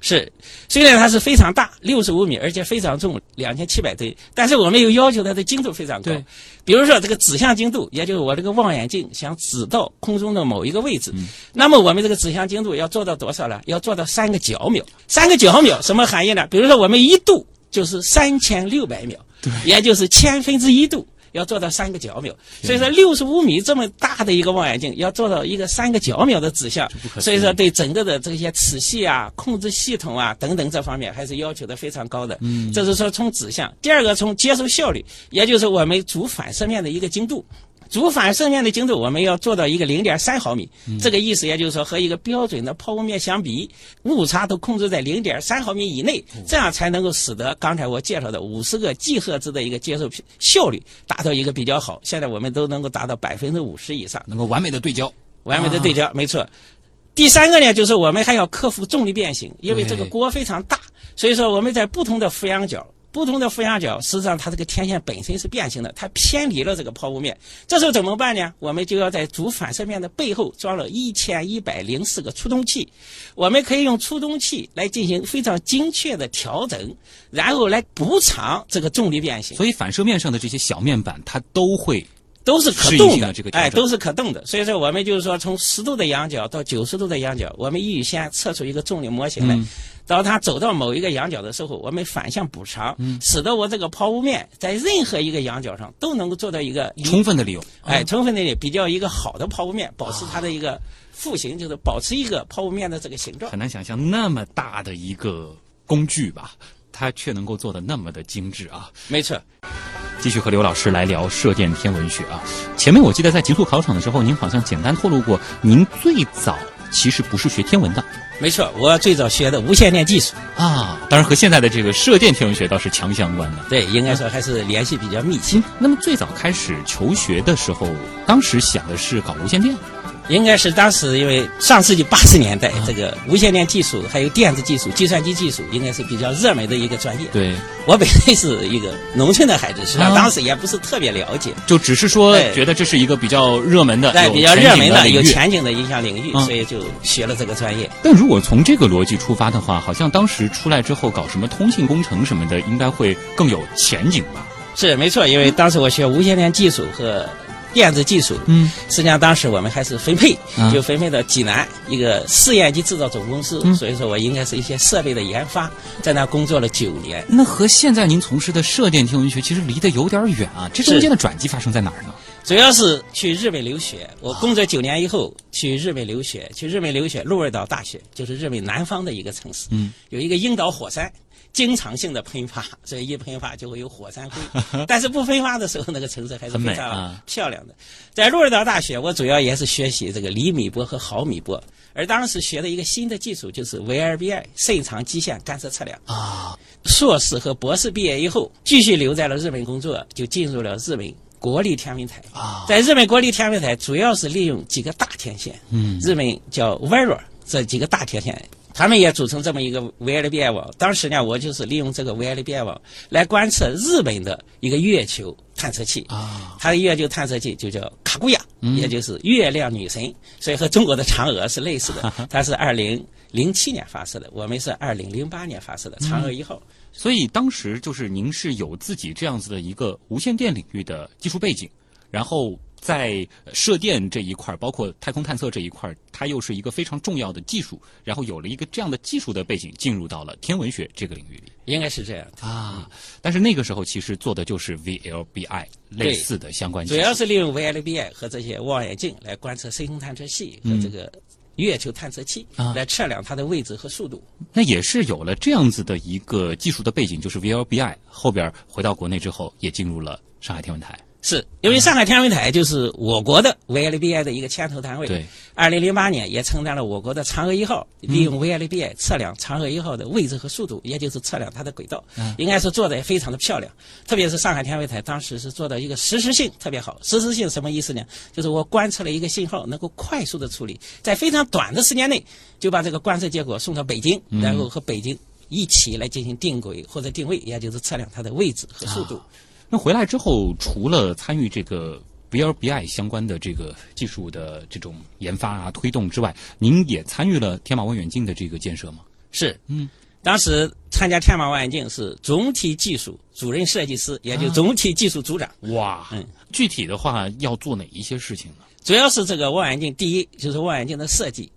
Speaker 1: 是，虽然它是非常大，六十五米，而且非常重，两千七百吨，但是我们又要求它的精度非常高
Speaker 3: 对。
Speaker 1: 比如说这个指向精度，也就是我这个望远镜想指到空中的某一个位置，那么我们这个指向精度要做到多少呢？要做到三个角秒。三个角秒什么含义呢？比如说我们一度就是三千六百秒，也就是千分之一度。要做到三个角秒，所以说六十五米这么大的一个望远镜，要做到一个三个角秒的指向所以说对整个的这些齿系啊、控制系统啊等等这方面还是要求的非常高的。
Speaker 3: 嗯
Speaker 1: 这是说从指向，第二个从接收效率，也就是我们主反射面的一个精度。主反射面的精度，我们要做到一个零点三毫米，这个意思也就是说和一个标准的抛物面相比，误差都控制在零点三毫米以内，这样才能够使得刚才我介绍的五十个 G 赫兹的一个接受效率达到一个比较好。现在我们都能够达到百分之五十以上。
Speaker 3: 能够完美的对焦。
Speaker 1: 完美的对焦，没错。第三个呢，就是我们还要克服重力变形，因为这个锅非常大，所以说我们在不同的俯仰角。不同的负压角，实际上它这个天线本身是变形的，它偏离了这个抛物面。这时候怎么办呢？我们就要在主反射面的背后装了一千一百零四个触动器，我们可以用触动器来进行非常精确的调整，然后来补偿这个重力变形。
Speaker 3: 所以反射面上的这些小面板，它都会
Speaker 1: 都是可动的
Speaker 3: 这个，调
Speaker 1: 哎，都是可动的。所以说，我们就是说，从十度的仰角到九十度的仰角，我们预先测出一个重力模型来。
Speaker 3: 嗯
Speaker 1: 当它走到某一个仰角的时候，我们反向补偿，
Speaker 3: 嗯
Speaker 1: 使得我这个抛物面在任何一个仰角上都能够做到一个
Speaker 3: 充分的利用。
Speaker 1: 哎，充分的比较一个好的抛物面，保持它的一个复形，就是保持一个抛物面的这个形状
Speaker 3: 很。难想象那么大的一个工具吧，它却能够做的那么的精致啊！
Speaker 1: 没错，
Speaker 3: 继续和刘老师来聊射电天文学啊。前面我记得在极速考场的时候，您好像简单透露过，您最早其实不是学天文的
Speaker 1: 没错。我最早学的无线电技术，
Speaker 3: 啊，当然和现在的这个射电天文学倒是强相关的。
Speaker 1: 对，应该说还是联系比较密切。
Speaker 3: 那么最早开始求学的时候，当时想的是搞无线电。
Speaker 1: 应该是当时因为上世纪八十年代，这个无线电技术还有电子技术、计算机技术，应该是比较热门的一个专业。
Speaker 3: 对，
Speaker 1: 我本身是一个农村的孩子，实际上
Speaker 3: 啊。
Speaker 1: 当时也不是特别了解，
Speaker 3: 就只是说觉得这是一个比较热门的、有
Speaker 1: 在比较热门的、有前景的一项领域，
Speaker 3: 嗯。
Speaker 1: 所以就学了这个专业。
Speaker 3: 但如果从这个逻辑出发的话，好像当时出来之后搞什么通信工程什么的，应该会更有前景吧？
Speaker 1: 是没错，因为当时我学无线电技术和电子技术，
Speaker 3: 嗯，
Speaker 1: 实际上当时我们还是分配，
Speaker 3: 啊
Speaker 1: 就分配到济南一个试验机制造总公司，
Speaker 3: 嗯
Speaker 1: 所以说我应该是一些设备的研发，在那工作了九年。
Speaker 3: 那和现在您从事的射电天文学其实离得有点远啊，这中间的转机发生在哪儿呢？
Speaker 1: 主要是去日本留学。我工作九年以后去日本留学，去日本留学，鹿儿岛大学就是日本南方的一个城市，
Speaker 3: 嗯，
Speaker 1: 有一个樱岛火山。经常性的喷发，所以一喷发就会有火山灰。但是不喷发的时候，那个城市还是非常漂亮的。在鹿儿岛大学，我主要也是学习这个厘米波和毫米波，而当时学的一个新的技术就是 VLBI 肾肠基线干涉测量
Speaker 3: 啊。
Speaker 1: 硕士和博士毕业以后，继续留在了日本工作，就进入了日本国立天文台
Speaker 3: 啊。
Speaker 1: 在日本国立天文台，主要是利用几个大天线，
Speaker 3: 嗯，
Speaker 1: 日本叫 VERA 这几个大天线。他们也组成这么一个 VLBI 网。当时呢，我就是利用这个 VLBI 网来观测日本的一个月球探测器
Speaker 3: 啊。
Speaker 1: 它的月球探测器就叫卡古亚，也就是月亮女神，所以和中国的嫦娥是类似的。它是二零零七年发射的，我们是二零零八年发射的嫦娥一号。
Speaker 3: 所以当时就是您是有自己这样子的一个无线电领域的技术背景，然后。在射电这一块包括太空探测这一块它又是一个非常重要的技术。然后有了一个这样的技术的背景，进入到了天文学这个领域里，
Speaker 1: 应该是这样
Speaker 3: 啊。但是那个时候其实做的就是 VLBI 类似的相关，
Speaker 1: 主要是利用 VLBI 和这些望远镜来观测深空探测器和这个月球探测器，来测量它的位置和速度。
Speaker 3: 那也是有了这样子的一个技术的背景，就是 VLBI 后边回到国内之后，也进入了上海天文台。
Speaker 1: 是因为上海天文台就是我国的 VLBI 的一个牵头单位。
Speaker 3: 对，
Speaker 1: 二零零八年也承担了我国的嫦娥一号，利用 VLBI 测量嫦娥一号的位置和速度，也就是测量它的轨道，嗯应该是做的也非常的漂亮。特别是上海天文台当时是做到一个实时性特别好。实时性什么意思呢？就是我观测了一个信号，能够快速的处理，在非常短的时间内就把这个观测结果送到北京，然后和北京一起来进行定轨或者定位，也就是测量它的位置和速度。
Speaker 3: 那回来之后，除了参与这个 VLBI 相关的这个技术的这种研发啊、推动之外，您也参与了天马望远镜的这个建设吗？
Speaker 1: 是，
Speaker 3: 嗯，
Speaker 1: 当时参加天马望远镜是总体技术主任设计师，也就总体技术组长。
Speaker 3: 哇，嗯，具体的话要做哪一些事情呢？
Speaker 1: 主要是这个望远镜，第一就是望远镜的设计。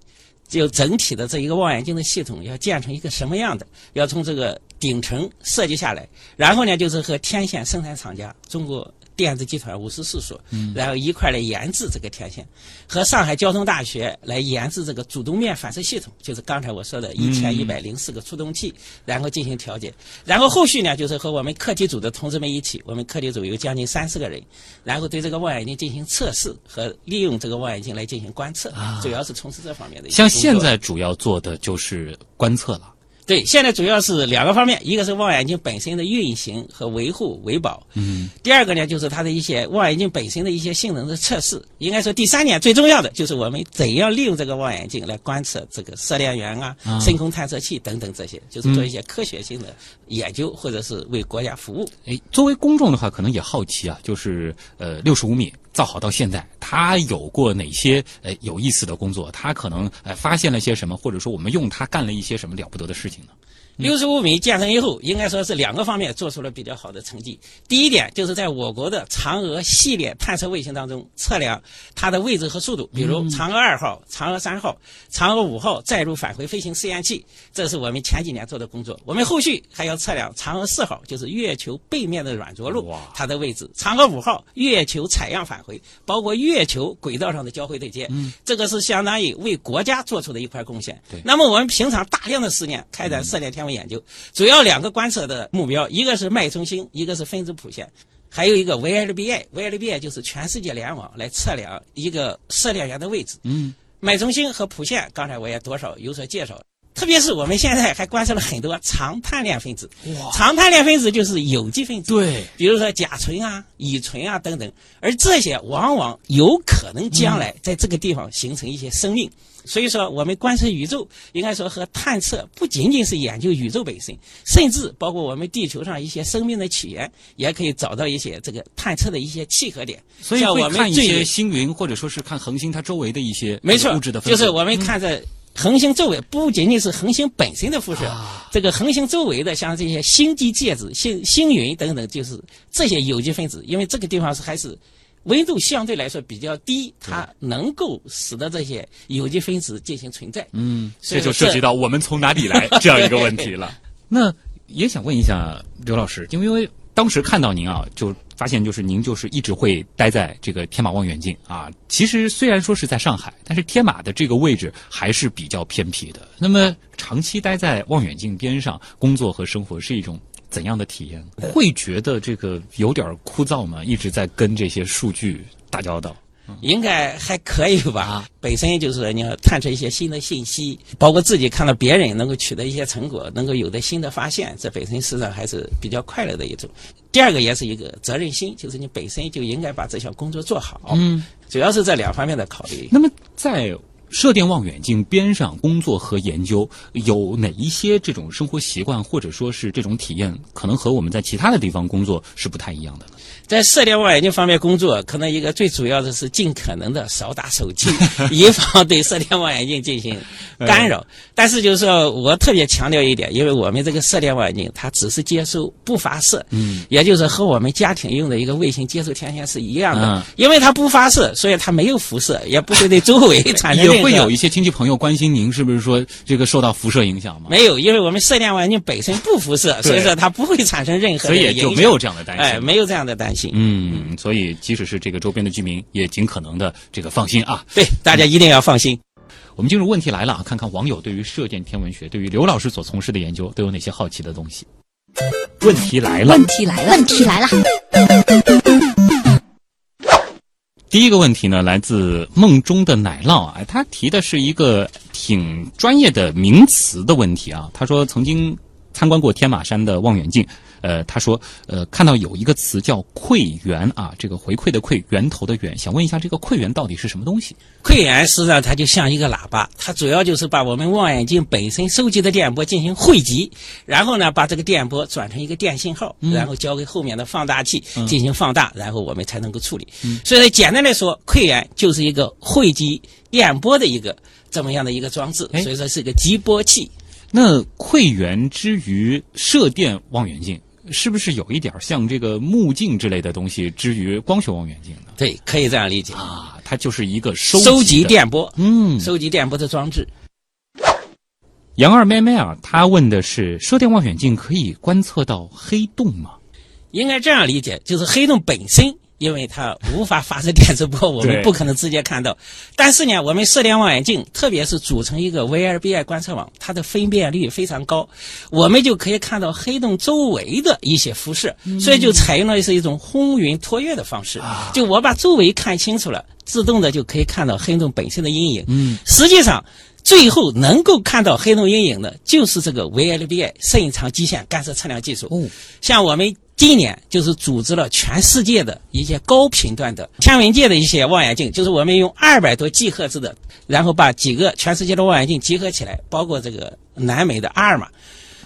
Speaker 1: 就整体的这一个望远镜的系统要建成一个什么样的？要从这个顶层设计下来，然后呢，就是和天线生产厂家中国。电子集团五十四所，然后一块来研制这个天线，和上海交通大学来研制这个主动面反射系统，就是刚才我说的一千一百零四个出动器，然后进行调节。然后后续呢，就是和我们课题组的同志们一起，我们课题组有将近三十个人，然后对这个望远镜进行测试和利用这个望远镜来进行观测，主要是从事这方面的。
Speaker 3: 像现在主要做的就是观测了。
Speaker 1: 对，现在主要是两个方面，一个是望远镜本身的运行和维护维保，
Speaker 3: 嗯，
Speaker 1: 第二个呢就是它的一些望远镜本身的一些性能的测试。应该说，第三点最重要的就是我们怎样利用这个望远镜来观测这个射电源啊、深空探测器等等这些，就是做一些科学性的研究或者是为国家服务。
Speaker 3: 哎，作为公众的话，可能也好奇啊，就是呃，六十五米。造好到现在，他有过哪些呃有意思的工作？他可能呃发现了些什么，或者说我们用他干了一些什么了不得的事情呢？
Speaker 1: 六十五米建成以后，应该说是两个方面做出了比较好的成绩。第一点就是在我国的嫦娥系列探测卫星当中测量它的位置和速度，比如嫦娥二号、嫦娥三号、嫦娥五号载入返回飞行试验器，这是我们前几年做的工作。我们后续还要测量嫦娥四号，就是月球背面的软着陆，它的位置；嫦娥五号月球采样返回，包括月球轨道上的交会对接，这个是相当于为国家做出的一块贡献。那么我们平常大量的时间开展射电天。天文研究主要两个观测的目标，一个是脉冲星，一个是分子谱线，还有一个 VLBI。VLBI 就是全世界联网来测量一个射电源的位置。
Speaker 3: 嗯，
Speaker 1: 脉冲星和谱线，刚才我也多少有所介绍。特别是我们现在还观测了很多长碳链分子。
Speaker 3: 哇，
Speaker 1: 长碳链分子就是有机分子。
Speaker 3: 对，
Speaker 1: 比如说甲醇啊、乙醇啊等等，而这些往往有可能将来在这个地方形成一些生命。所以说，我们观测宇宙，应该说和探测不仅仅是研究宇宙本身，甚至包括我们地球上一些生命的起源，也可以找到一些这个探测的一些契合点。
Speaker 3: 所以会看一些星云，或者说是看恒星它周围的一些
Speaker 1: 没错
Speaker 3: 物质的。
Speaker 1: 就是我们看着恒星周围，不仅仅是恒星本身的辐射，这个恒星周围的像这些星际介质、星星云等等，就是这些有机分子，因为这个地方是还是。温度相对来说比较低，它能够使得这些有机分子进行存在。
Speaker 3: 嗯，这就涉及到我们从哪里来这样一个问题了。那也想问一下刘老师，因为当时看到您啊，就。发现就是您就是一直会待在这个天马望远镜啊。其实虽然说是在上海，但是天马的这个位置还是比较偏僻的。那么长期待在望远镜边上工作和生活是一种怎样的体验？会觉得这个有点枯燥吗？一直在跟这些数据打交道。
Speaker 1: 应该还可以吧。本身就是说你要探测一些新的信息，包括自己看到别人能够取得一些成果，能够有的新的发现，这本身实际上还是比较快乐的一种。第二个也是一个责任心，就是你本身就应该把这项工作做好。
Speaker 3: 嗯，
Speaker 1: 主要是这两方面的考虑。
Speaker 3: 那么在射电望远镜边上工作和研究，有哪一些这种生活习惯或者说是这种体验，可能和我们在其他的地方工作是不太一样的呢？
Speaker 1: 在射电望远镜方面工作，可能一个最主要的是尽可能的少打手机，以防对射电望远镜进行干扰。但是就是说我特别强调一点，因为我们这个射电望远镜它只是接收不发射，
Speaker 3: 嗯，
Speaker 1: 也就是和我们家庭用的一个卫星接收天线是一样的。
Speaker 3: 嗯
Speaker 1: 因为它不发射，所以它没有辐射，也不会对周围产生
Speaker 3: 会有一些亲戚朋友关心您是不是说这个受到辐射影响吗？
Speaker 1: 没有，因为我们射电望远镜本身不辐射，所以说它不会产生任何
Speaker 3: 所以
Speaker 1: 的影响
Speaker 3: 也就没有这样的担心。
Speaker 1: 哎，没有这样的担心。
Speaker 3: 嗯，所以即使是这个周边的居民，也尽可能的这个放心啊。
Speaker 1: 对，大家一定要放心。
Speaker 3: 我们进入问题来了啊，看看网友对于射电天文学，对于刘老师所从事的研究都有哪些好奇的东西。问题来了，
Speaker 4: 问题来了，
Speaker 2: 问题来了，
Speaker 3: 第一个问题呢，来自梦中的奶酪啊，他提的是一个挺专业的名词的问题啊。他说曾经参观过天马山的望远镜，呃，他说呃看到有一个词叫馈源啊，这个回馈的馈，源头的源，想问一下这个馈源到底是什么东西？
Speaker 1: 馈源实际上它就像一个喇叭，它主要就是把我们望远镜本身收集的电波进行汇集，然后呢把这个电波转成一个电信号，然后交给后面的放大器进行放大，然后我们才能够处理。所以说简单来说，馈源就是一个汇集电波的一个这么样的一个装置，
Speaker 3: 哎
Speaker 1: 所以说是一个集波器。
Speaker 3: 那馈源之于射电望远镜，是不是有一点像这个目镜之类的东西之于光学望远镜呢？
Speaker 1: 对，可以这样理解。
Speaker 3: 啊，它就是一个收
Speaker 1: 收集电波，
Speaker 3: 嗯，
Speaker 1: 收集电波的装置。
Speaker 3: 杨二妹妹啊，她问的是射电望远镜可以观测到黑洞吗？
Speaker 1: 应该这样理解，就是黑洞本身，因为它无法发射电磁波，我们不可能直接看到。但是呢，我们射电望远镜，特别是组成一个 VLBI 观测网，它的分辨率非常高，我们就可以看到黑洞周围的一些辐射，所以就采用了是一种轰云托月的方式。就我把周围看清楚了，自动的就可以看到黑洞本身的阴影。
Speaker 3: 嗯，
Speaker 1: 实际上。最后能够看到黑洞阴影的，就是这个 VLBI 摄影长基线干涉测量技术。
Speaker 3: 哦，
Speaker 1: 像我们今年就是组织了全世界的一些高频段的天文界的一些望远镜，就是我们用二百多 G 赫兹的，然后把几个全世界的望远镜集合起来，包括这个南美的阿尔玛。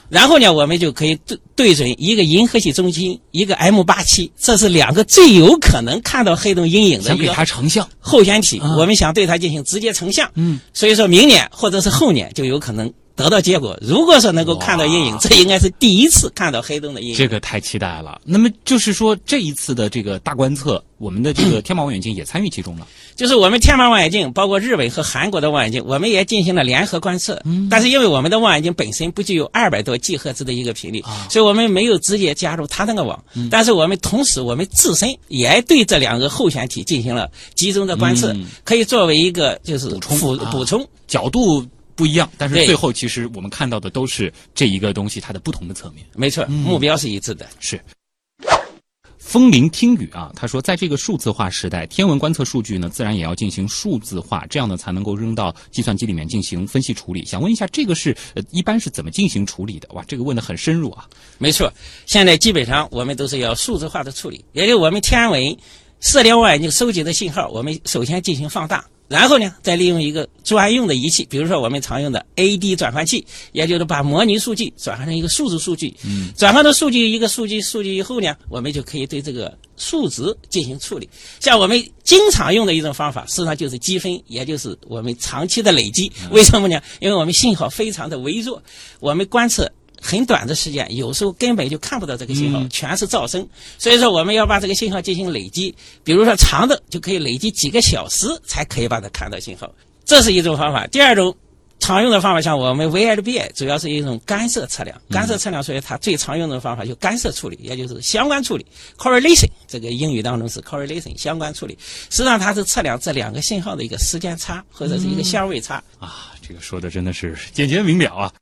Speaker 1: 然后呢，我们就可以对对准一个银河系中心，一个 M 八七，这是两个最有可能看到黑洞阴影的
Speaker 3: 想给
Speaker 1: 一个
Speaker 3: 它成像。
Speaker 1: 候选体，
Speaker 3: 啊
Speaker 1: 我们想对它进行直接成像。
Speaker 3: 嗯，
Speaker 1: 所以说明年或者是后年就有可能得到结果。如果说能够看到阴影，这应该是第一次看到黑洞的阴影。
Speaker 3: 这个太期待了。那么就是说，这一次的这个大观测，我们的这个天马望远镜也参与其中了。
Speaker 1: 就是我们天马望远镜，包括日本和韩国的望远镜，我们也进行了联合观测。嗯但是因为我们的望远镜本身不具有二百多 G 赫兹的一个频率，所以我们没有直接加入它那个网。嗯但是我们同时，我们自身也对这两个候选体进行了集中的观测，
Speaker 3: 嗯
Speaker 1: 可以作为一个就是
Speaker 3: 补充啊
Speaker 1: 补充。
Speaker 3: 角度不一样，但是最后其实我们看到的都是这一个东西它的不同的侧面。
Speaker 1: 没错，目标是一致的。
Speaker 3: 是。风铃听雨啊，他说，在这个数字化时代，天文观测数据呢，自然也要进行数字化，这样呢才能够扔到计算机里面进行分析处理。想问一下，这个是呃一般是怎么进行处理的？哇，这个问的很深入啊。
Speaker 1: 没错，现在基本上我们都是要数字化的处理，也就是我们天文射电望远镜收集的信号，我们首先进行放大，然后呢，再利用一个专用的仪器，比如说我们常用的 AD 转换器，也就是把模拟数据转换成一个数字数据。嗯，转换到数据一个数据数据以后呢，我们就可以对这个数值进行处理。像我们经常用的一种方法，实际上就是积分，也就是我们长期的累积。为什么呢？因为我们信号非常的微弱，我们观测。很短的时间，有时候根本就看不到这个信号，全是噪声。所以说，我们要把这个信号进行累积，比如说长的就可以累积几个小时才可以把它看到信号，这是一种方法。第二种常用的方法像我们 VLBI 主要是一种干涉测量，干涉测量，所以它最常用的方法就干涉处理，也就是相关处理 （correlation）。这个英语当中是 correlation 相关处理，实际上它是测量这两个信号的一个时间差或者是一个相位差。
Speaker 3: 啊，这个说的真的是简洁明了啊。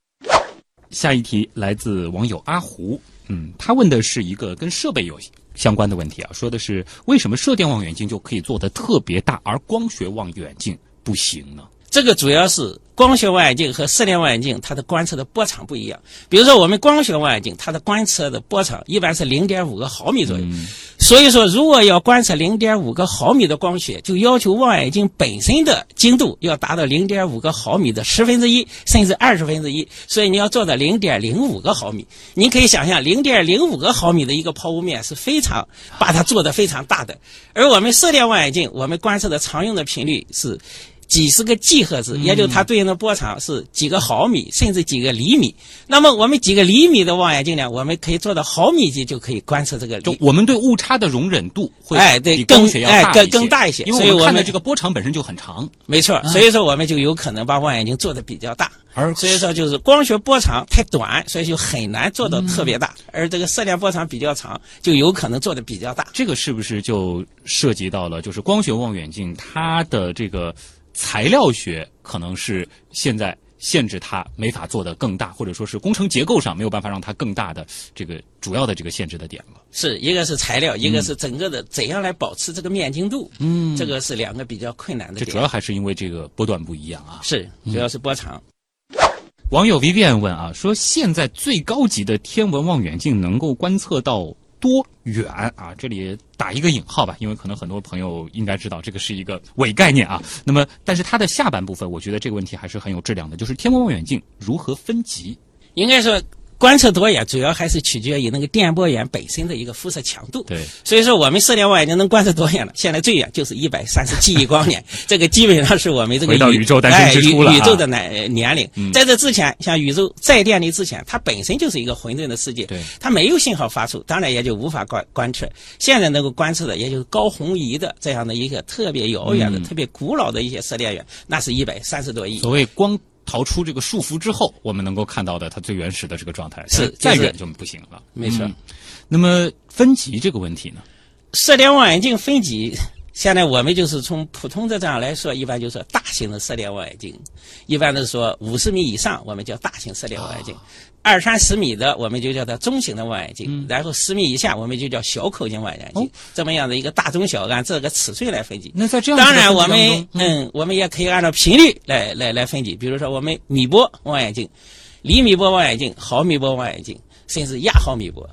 Speaker 3: 下一题来自网友阿胡，嗯，他问的是一个跟设备有相关的问题啊，说的是为什么射电望远镜就可以做的特别大，而光学望远镜不行呢？
Speaker 1: 这个主要是光学望远镜和射电望远镜它的观测的波长不一样。比如说，我们光学望远镜它的观测的波长一般是零点五个毫米左右，所以说如果要观测零点五个毫米的光学，就要求望远镜本身的精度要达到零点五个毫米的十分之一甚至二十分之一，所以你要做到零点零五个毫米。您可以想象，零点零五个毫米的一个抛物面是非常把它做得非常大的，而我们射电望远镜我们观测的常用的频率是。几十个 G 赫兹，也就它对应的波长是几个毫米，甚至几个厘米。那么我们几个厘米的望远镜呢，我们可以做到毫米级就可以观测这个。
Speaker 3: 就我们对误差的容忍度会
Speaker 1: 哎对更哎更更大一些，
Speaker 3: 因为我们
Speaker 1: 所以我们
Speaker 3: 看的这个波长本身就很长，
Speaker 1: 没错，所以说我们就有可能把望远镜做的比较大。
Speaker 3: 而
Speaker 1: 所以说就是光学波长太短，所以就很难做到特别大，而这个射电波长比较长，就有可能做的比较大。
Speaker 3: 这个是不是就涉及到了，就是光学望远镜它的这个材料学可能是现在限制它没法做得更大，或者说是工程结构上没有办法让它更大的这个主要的这个限制的点了。
Speaker 1: 是一个是材料，一个是整个的怎样来保持这个面精度，嗯，这个是两个比较困难的点。
Speaker 3: 这主要还是因为这个波段不一样啊。
Speaker 1: 是主要是波长。
Speaker 3: 网友 Vivian 问啊，说现在最高级的天文望远镜能够观测到多远啊？这里打一个引号吧，因为可能很多朋友应该知道这个是一个伪概念啊。那么，但是它的下半部分，我觉得这个问题还是很有质量的，就是天文望远镜如何分级？
Speaker 1: 应该是，观测多远主要还是取决于那个电波源本身的一个辐射强度。
Speaker 3: 对，
Speaker 1: 所以说我们射电望远镜能观测多远呢？现在最远就是一百三十七亿光年，这个基本上是我们这个
Speaker 3: 回到宇宙诞生之初了
Speaker 1: 宇宇宙的年年龄。在这之前，像宇宙在电力之前，它本身就是一个混沌的世界，
Speaker 3: 对
Speaker 1: 它没有信号发出，当然也就无法观观测。现在能够观测的，也就是高红移的这样的一个特别遥远的、特别古老的一些射电源，那是一百三十多亿。
Speaker 3: 所谓光逃出这个束缚之后，我们能够看到的它最原始的这个状态，
Speaker 1: 是就是
Speaker 3: 再远就不行了。
Speaker 1: 没错
Speaker 3: 嗯那么分级这个问题呢？
Speaker 1: 射电望远镜分级，现在我们就是从普通的这样来说，一般就是大型的射电望远镜，一般的说五十米以上，我们叫大型射电望远镜；二三十米的，我们就叫它中型的望远镜；然后十米以下，我们就叫小口径望远镜。
Speaker 3: 哦
Speaker 1: 这么样的一个大中小按这个尺寸来分级。
Speaker 3: 那在这样的
Speaker 1: 当然，我们
Speaker 3: 中
Speaker 1: 嗯，我们也可以按照频率来来来分级，比如说我们米波望远镜、厘米波望远镜、毫米波望远镜，甚至亚毫米波，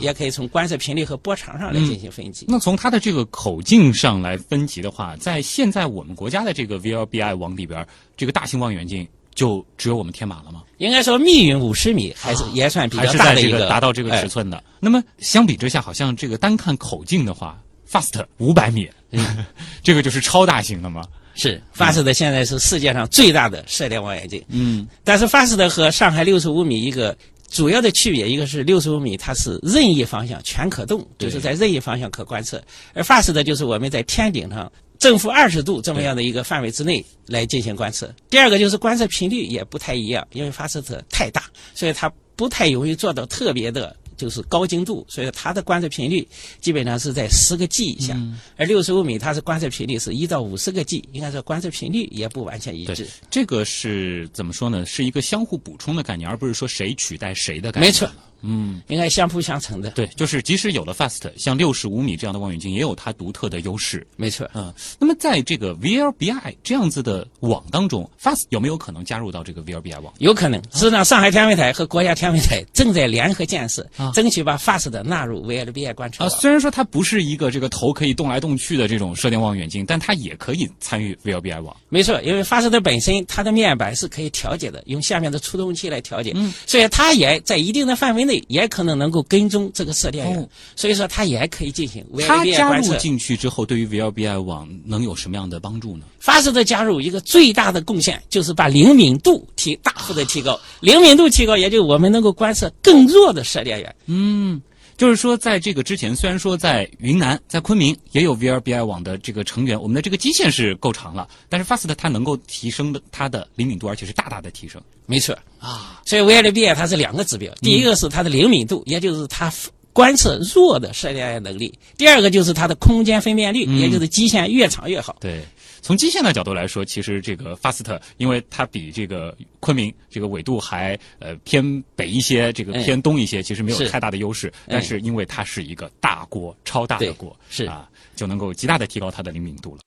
Speaker 1: 也可以从观测频率和波长上来进行分级。
Speaker 3: 那从它的这个口径上来分级的话，在现在我们国家的这个 VLBI 网里边，这个大型望远镜就只有我们天马了吗？
Speaker 1: 应该说密云五十米还是也算比较大的一个
Speaker 3: 个达到这个尺
Speaker 1: 哎
Speaker 3: 寸的？那么相比之下，好像这个单看口径的话，FAST 五百米，这个就是超大型的吗？
Speaker 1: 是 Fast 现在是世界上最大的射电望远镜。
Speaker 3: 嗯，
Speaker 1: 但是 Fast 和上海六十五米一个主要的区别，一个是六十五米它是任意方向全可动，就是在任意方向可观测；而 FAST 的就是我们在天顶上正负二十度这么样的一个范围之内来进行观测。第二个就是观测频率也不太一样，因为 FAST 太大，所以它不太容易做到特别的。就是高精度，所以它的观测频率基本上是在十个 G 以下，
Speaker 3: 嗯
Speaker 1: 而六十五米它是观测频率是一到五十个 G，应该说观测频率也不完全一致。，
Speaker 3: 这个是怎么说呢？是一个相互补充的概念，而不是说谁取代谁的概念。
Speaker 1: 没错，
Speaker 3: 嗯，
Speaker 1: 应该相辅相成的。
Speaker 3: 对，就是即使有了 FAST，像六十五米这样的望远镜，也有它独特的优势。
Speaker 1: 没错，
Speaker 3: 嗯，那么在这个 VLBI 这样子的网当中，FAST 有没有可能加入到这个 VLBI 网？
Speaker 1: 有可能。实际上，上海天文台和国家天文台正在联合建设，
Speaker 3: 啊
Speaker 1: 争取把 FAST 的纳入 VLBI 观测
Speaker 3: 啊，虽然说它不是一个这个头可以动来动去的这种射电望远镜，但它也可以参与 VLBI 网。
Speaker 1: 没错，因为 FAST 的本身它的面板是可以调节的，用下面的触动器来调节，
Speaker 3: 嗯
Speaker 1: 所以它也在一定的范围内也可能能够跟踪这个射电源，
Speaker 3: 哦
Speaker 1: 所以说它也可以进行
Speaker 3: 它
Speaker 1: VLBI
Speaker 3: 加入。进去之后，对于 VLBI 网能有什么样的帮助呢
Speaker 1: ？FAST 的加入一个最大的贡献就是把灵敏度提大幅的提高，灵敏度提高，也就我们能够观测更弱的射电源。
Speaker 3: 嗯，就是说，在这个之前，虽然说在云南、在昆明也有 VRBI 网的这个成员，我们的这个基线是够长了，但是 FAST 它能够提升的它的灵敏度，而且是大大的提升。
Speaker 1: 没错啊，所以 VRBI 它是两个指标，第一个是它的灵敏度，也就是它观测弱的射电能力；第二个就是它的空间分辨率，也就是基线越长越好。
Speaker 3: 对。从基线的角度来说，其实这个 FAST，因为它比这个昆明这个纬度还呃偏北一些，这个偏东一些，其实没有太大的优势。但是因为它是一个大锅，超大的锅，
Speaker 1: 是
Speaker 3: 啊，就能够极大的提高它的灵敏度了。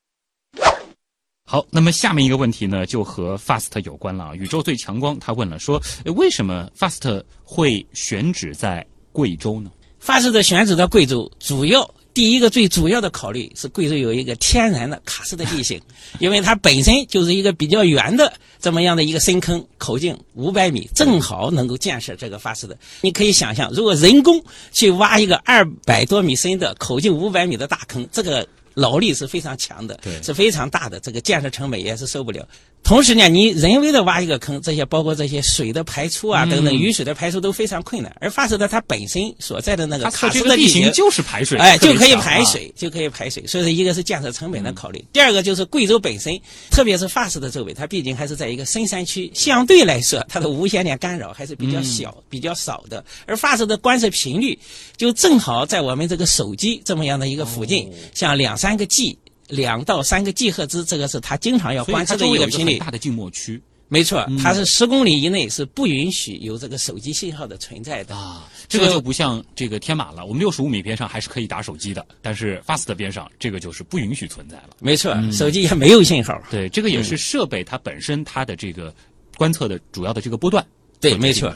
Speaker 3: 好，那么下面一个问题呢，就和 FAST 有关了。宇宙最强光他问了，说为什么 FAST 会选址在贵州呢
Speaker 1: ？FAST 的选址在贵州，主要。第一个最主要的考虑是贵州有一个天然的喀斯特地形，因为它本身就是一个比较圆的这么样的一个深坑，口径五百米，正好能够建设这个发射的。你可以想象，如果人工去挖一个二百多米深的口径五百米的大坑，这个劳力是非常强的，是非常大的，这个建设成本也是受不了。同时呢，你人为的挖一个坑，这些包括这些水的排出啊等等，雨水的排出都非常困难。而发射的它本身所在的那个
Speaker 3: 地
Speaker 1: 形
Speaker 3: 就是排水，
Speaker 1: 哎，就可以排水，就可以排水。所以说，一个是建设成本的考虑，第二个就是贵州本身，特别是发射的周围，它毕竟还是在一个深山区，相对来说，它的无线电干扰还是比较小、比较少的。而发射的观测频率就正好在我们这个手机这么样的一个附近，像两三个 G。两到三个 G 赫兹，这个是它经常要观测的一个频率。
Speaker 3: 大的静默区，
Speaker 1: 没错，它是十公里以内是不允许有这个手机信号的存在的
Speaker 3: 啊。这个就不像这个天马了，我们六十五米边上还是可以打手机的，但是 FAST 边上这个就是不允许存在了。
Speaker 1: 没错，手机也没有信号。
Speaker 3: 对，这个也是设备它本身它的这个观测的主要的这个波段。
Speaker 1: 对，没错。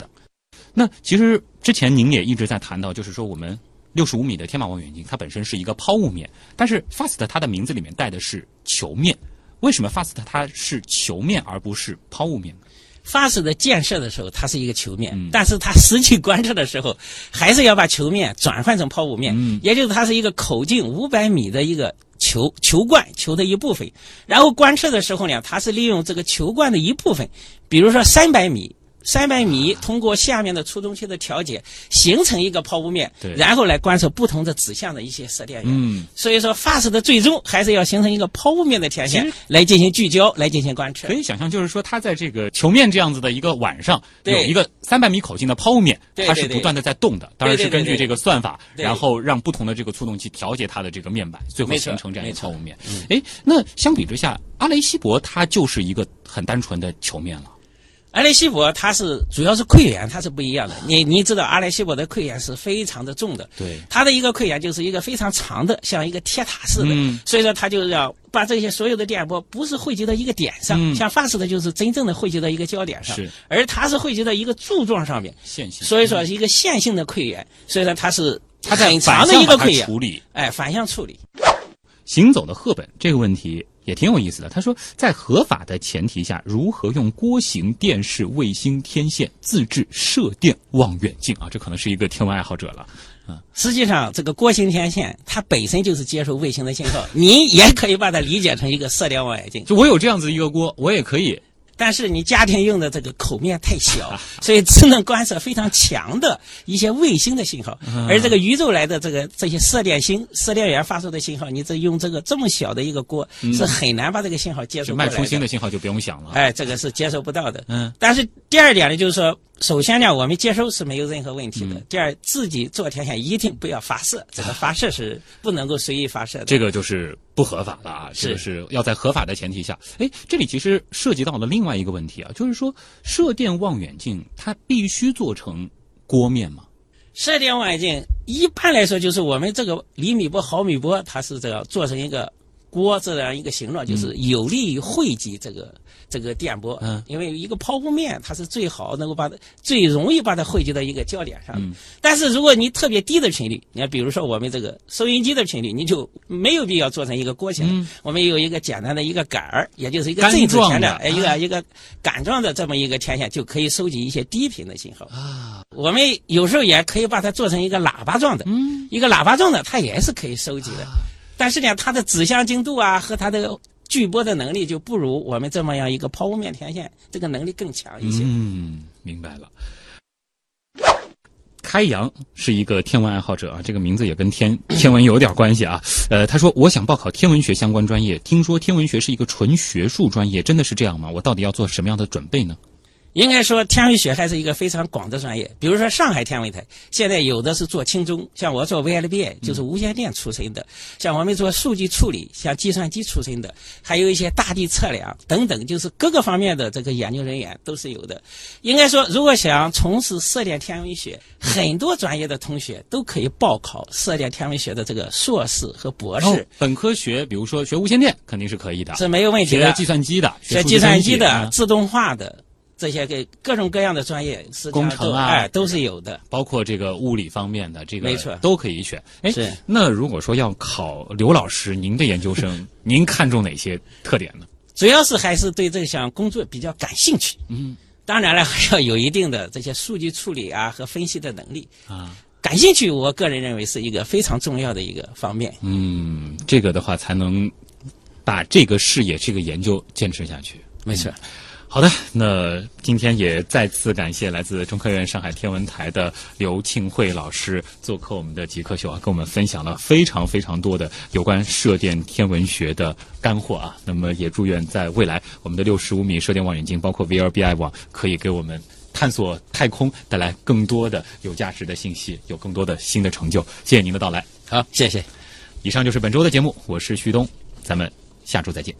Speaker 3: 那其实之前您也一直在谈到，就是说我们。六十五米的天马望远镜，它本身是一个抛物面，但是 FAST 它的名字里面带的是球面，为什么 FAST 它是球面而不是抛物面呢
Speaker 1: ？FAST 的建设的时候它是一个球面，但是它实际观测的时候还是要把球面转换成抛物面，也就是它是一个口径五百米的一个球球冠球的一部分，然后观测的时候呢，它是利用这个球冠的一部分，比如说三百米。三百米通过下面的触动器的调节，形成一个抛物面，然后来观测不同的指向的一些射电源。嗯，所以说发射的最终还是要形成一个抛物面的天线来进行聚焦，来进行观测。
Speaker 3: 可以想象，就是说它在这个球面这样子的一个晚上，有一个三百米口径的抛物面，它是不断的在动的。当然是根据这个算法，然后让不同的这个触动器调节它的这个面板，最后形成这样一个抛物面。哎，那相比之下，阿雷西博它就是一个很单纯的球面了。
Speaker 1: 阿雷西博它是主要是溃疡，它是不一样的。你你知道阿雷西博的溃疡是非常的重的，
Speaker 3: 对，
Speaker 1: 它的一个溃疡就是一个非常长的，像一个铁塔似的，所以说它就要把这些所有的电波不是汇集到一个点上，像发射的就是真正的汇集到一个焦点上，
Speaker 3: 是，
Speaker 1: 而它是汇集到一个柱状上面，
Speaker 3: 线性，
Speaker 1: 所以说一个线性的溃疡，所以说它是它很长的一个溃疡，
Speaker 3: 处理，
Speaker 1: 哎，反向处理。
Speaker 3: 行走的赫本这个问题。也挺有意思的。他说，在合法的前提下，如何用锅形电视卫星天线自制射电望远镜啊？这可能是一个天文爱好者了。
Speaker 1: 啊，实际上这个锅形天线它本身就是接受卫星的信号，您也可以把它理解成一个射电望远镜。
Speaker 3: 就我有这样子一个锅，我也可以。
Speaker 1: 但是你家庭用的这个口面太小，所以只能观测非常强的一些卫星的信号，而这个宇宙来的这个这些射电星、射电源发出的信号，你这用这个这么小的一个锅是很难把这个信号接收过来
Speaker 3: 的。卖出星的信号就不用想了。
Speaker 1: 哎，这个是接收不到的。嗯。但是第二点呢，就是说。首先呢，我们接收是没有任何问题的。第二，自己做天线一定不要发射，这个发射是不能够随意发射的。
Speaker 3: 这个就是不合法了啊，
Speaker 1: 是
Speaker 3: 是要在合法的前提下。哎，这里其实涉及到了另外一个问题啊，就是说射电望远镜它必须做成锅面吗？
Speaker 1: 射电望远镜一般来说就是我们这个厘米波、毫米波，它是这样做成一个。锅这样一个形状，就是有利于汇集这个这个电波。嗯，因为一个抛物面，它是最好能够把它最容易把它汇集到一个焦点上。嗯，但是如果你特别低的频率，你看，比如说我们这个收音机的频率，你就没有必要做成一个锅形。嗯，我们有一个简单的一个杆儿，也就是一个振子前的，一个一个杆状的这么一个天线，就可以收集一些低频的信号。啊，我们有时候也可以把它做成一个喇叭状的，嗯，一个喇叭状的，它也是可以收集的。但是呢，它的指向精度啊和它的聚波的能力就不如我们这么样一个抛物面天线，这个能力更强一些。
Speaker 3: 嗯，明白了。开阳是一个天文爱好者啊，这个名字也跟天 天文有点关系啊。呃，他说我想报考天文学相关专业，听说天文学是一个纯学术专业，真的是这样吗？我到底要做什么样的准备呢？
Speaker 1: 应该说，天文学还是一个非常广的专业。比如说，上海天文台现在有的是做轻中，像我做 VLBI 就是无线电出身的；像我们做数据处理，像计算机出身的，还有一些大地测量等等，就是各个方面的这个研究人员都是有的。应该说，如果想从事射电天文学，很多专业的同学都可以报考射电天文学的这个硕士和博士。
Speaker 3: 哦本科学，比如说学无线电，肯定是可以的。
Speaker 1: 是没有问题的。
Speaker 3: 学计算机的，
Speaker 1: 学计算机的、
Speaker 3: 啊
Speaker 1: 自动化的这些个各种各样的专业，实际上都
Speaker 3: 工程啊
Speaker 1: 哎都是有的。
Speaker 3: 包括这个物理方面的，这个
Speaker 1: 没错
Speaker 3: 都可以选。哎，那如果说要考刘老师您的研究生，您看重哪些特点呢？
Speaker 1: 主要是还是对这项工作比较感兴趣。
Speaker 3: 嗯，
Speaker 1: 当然了，还要有一定的这些数据处理啊和分析的能力。
Speaker 3: 啊，
Speaker 1: 感兴趣，我个人认为是一个非常重要的一个方面。
Speaker 3: 嗯，这个的话才能把这个事业、这个研究坚持下去。
Speaker 1: 没错。
Speaker 3: 好的，那今天也再次感谢来自中科院上海天文台的刘庆慧老师做客我们的极客秀啊，跟我们分享了非常非常多的有关射电天文学的干货啊。那么也祝愿在未来我们的六十五米射电望远镜，包括 VLBI 网，可以给我们探索太空带来更多的有价值的信息，有更多的新的成就。谢谢您的到来。
Speaker 1: 好，谢谢。
Speaker 3: 以上就是本周的节目，我是旭东，咱们下周再见。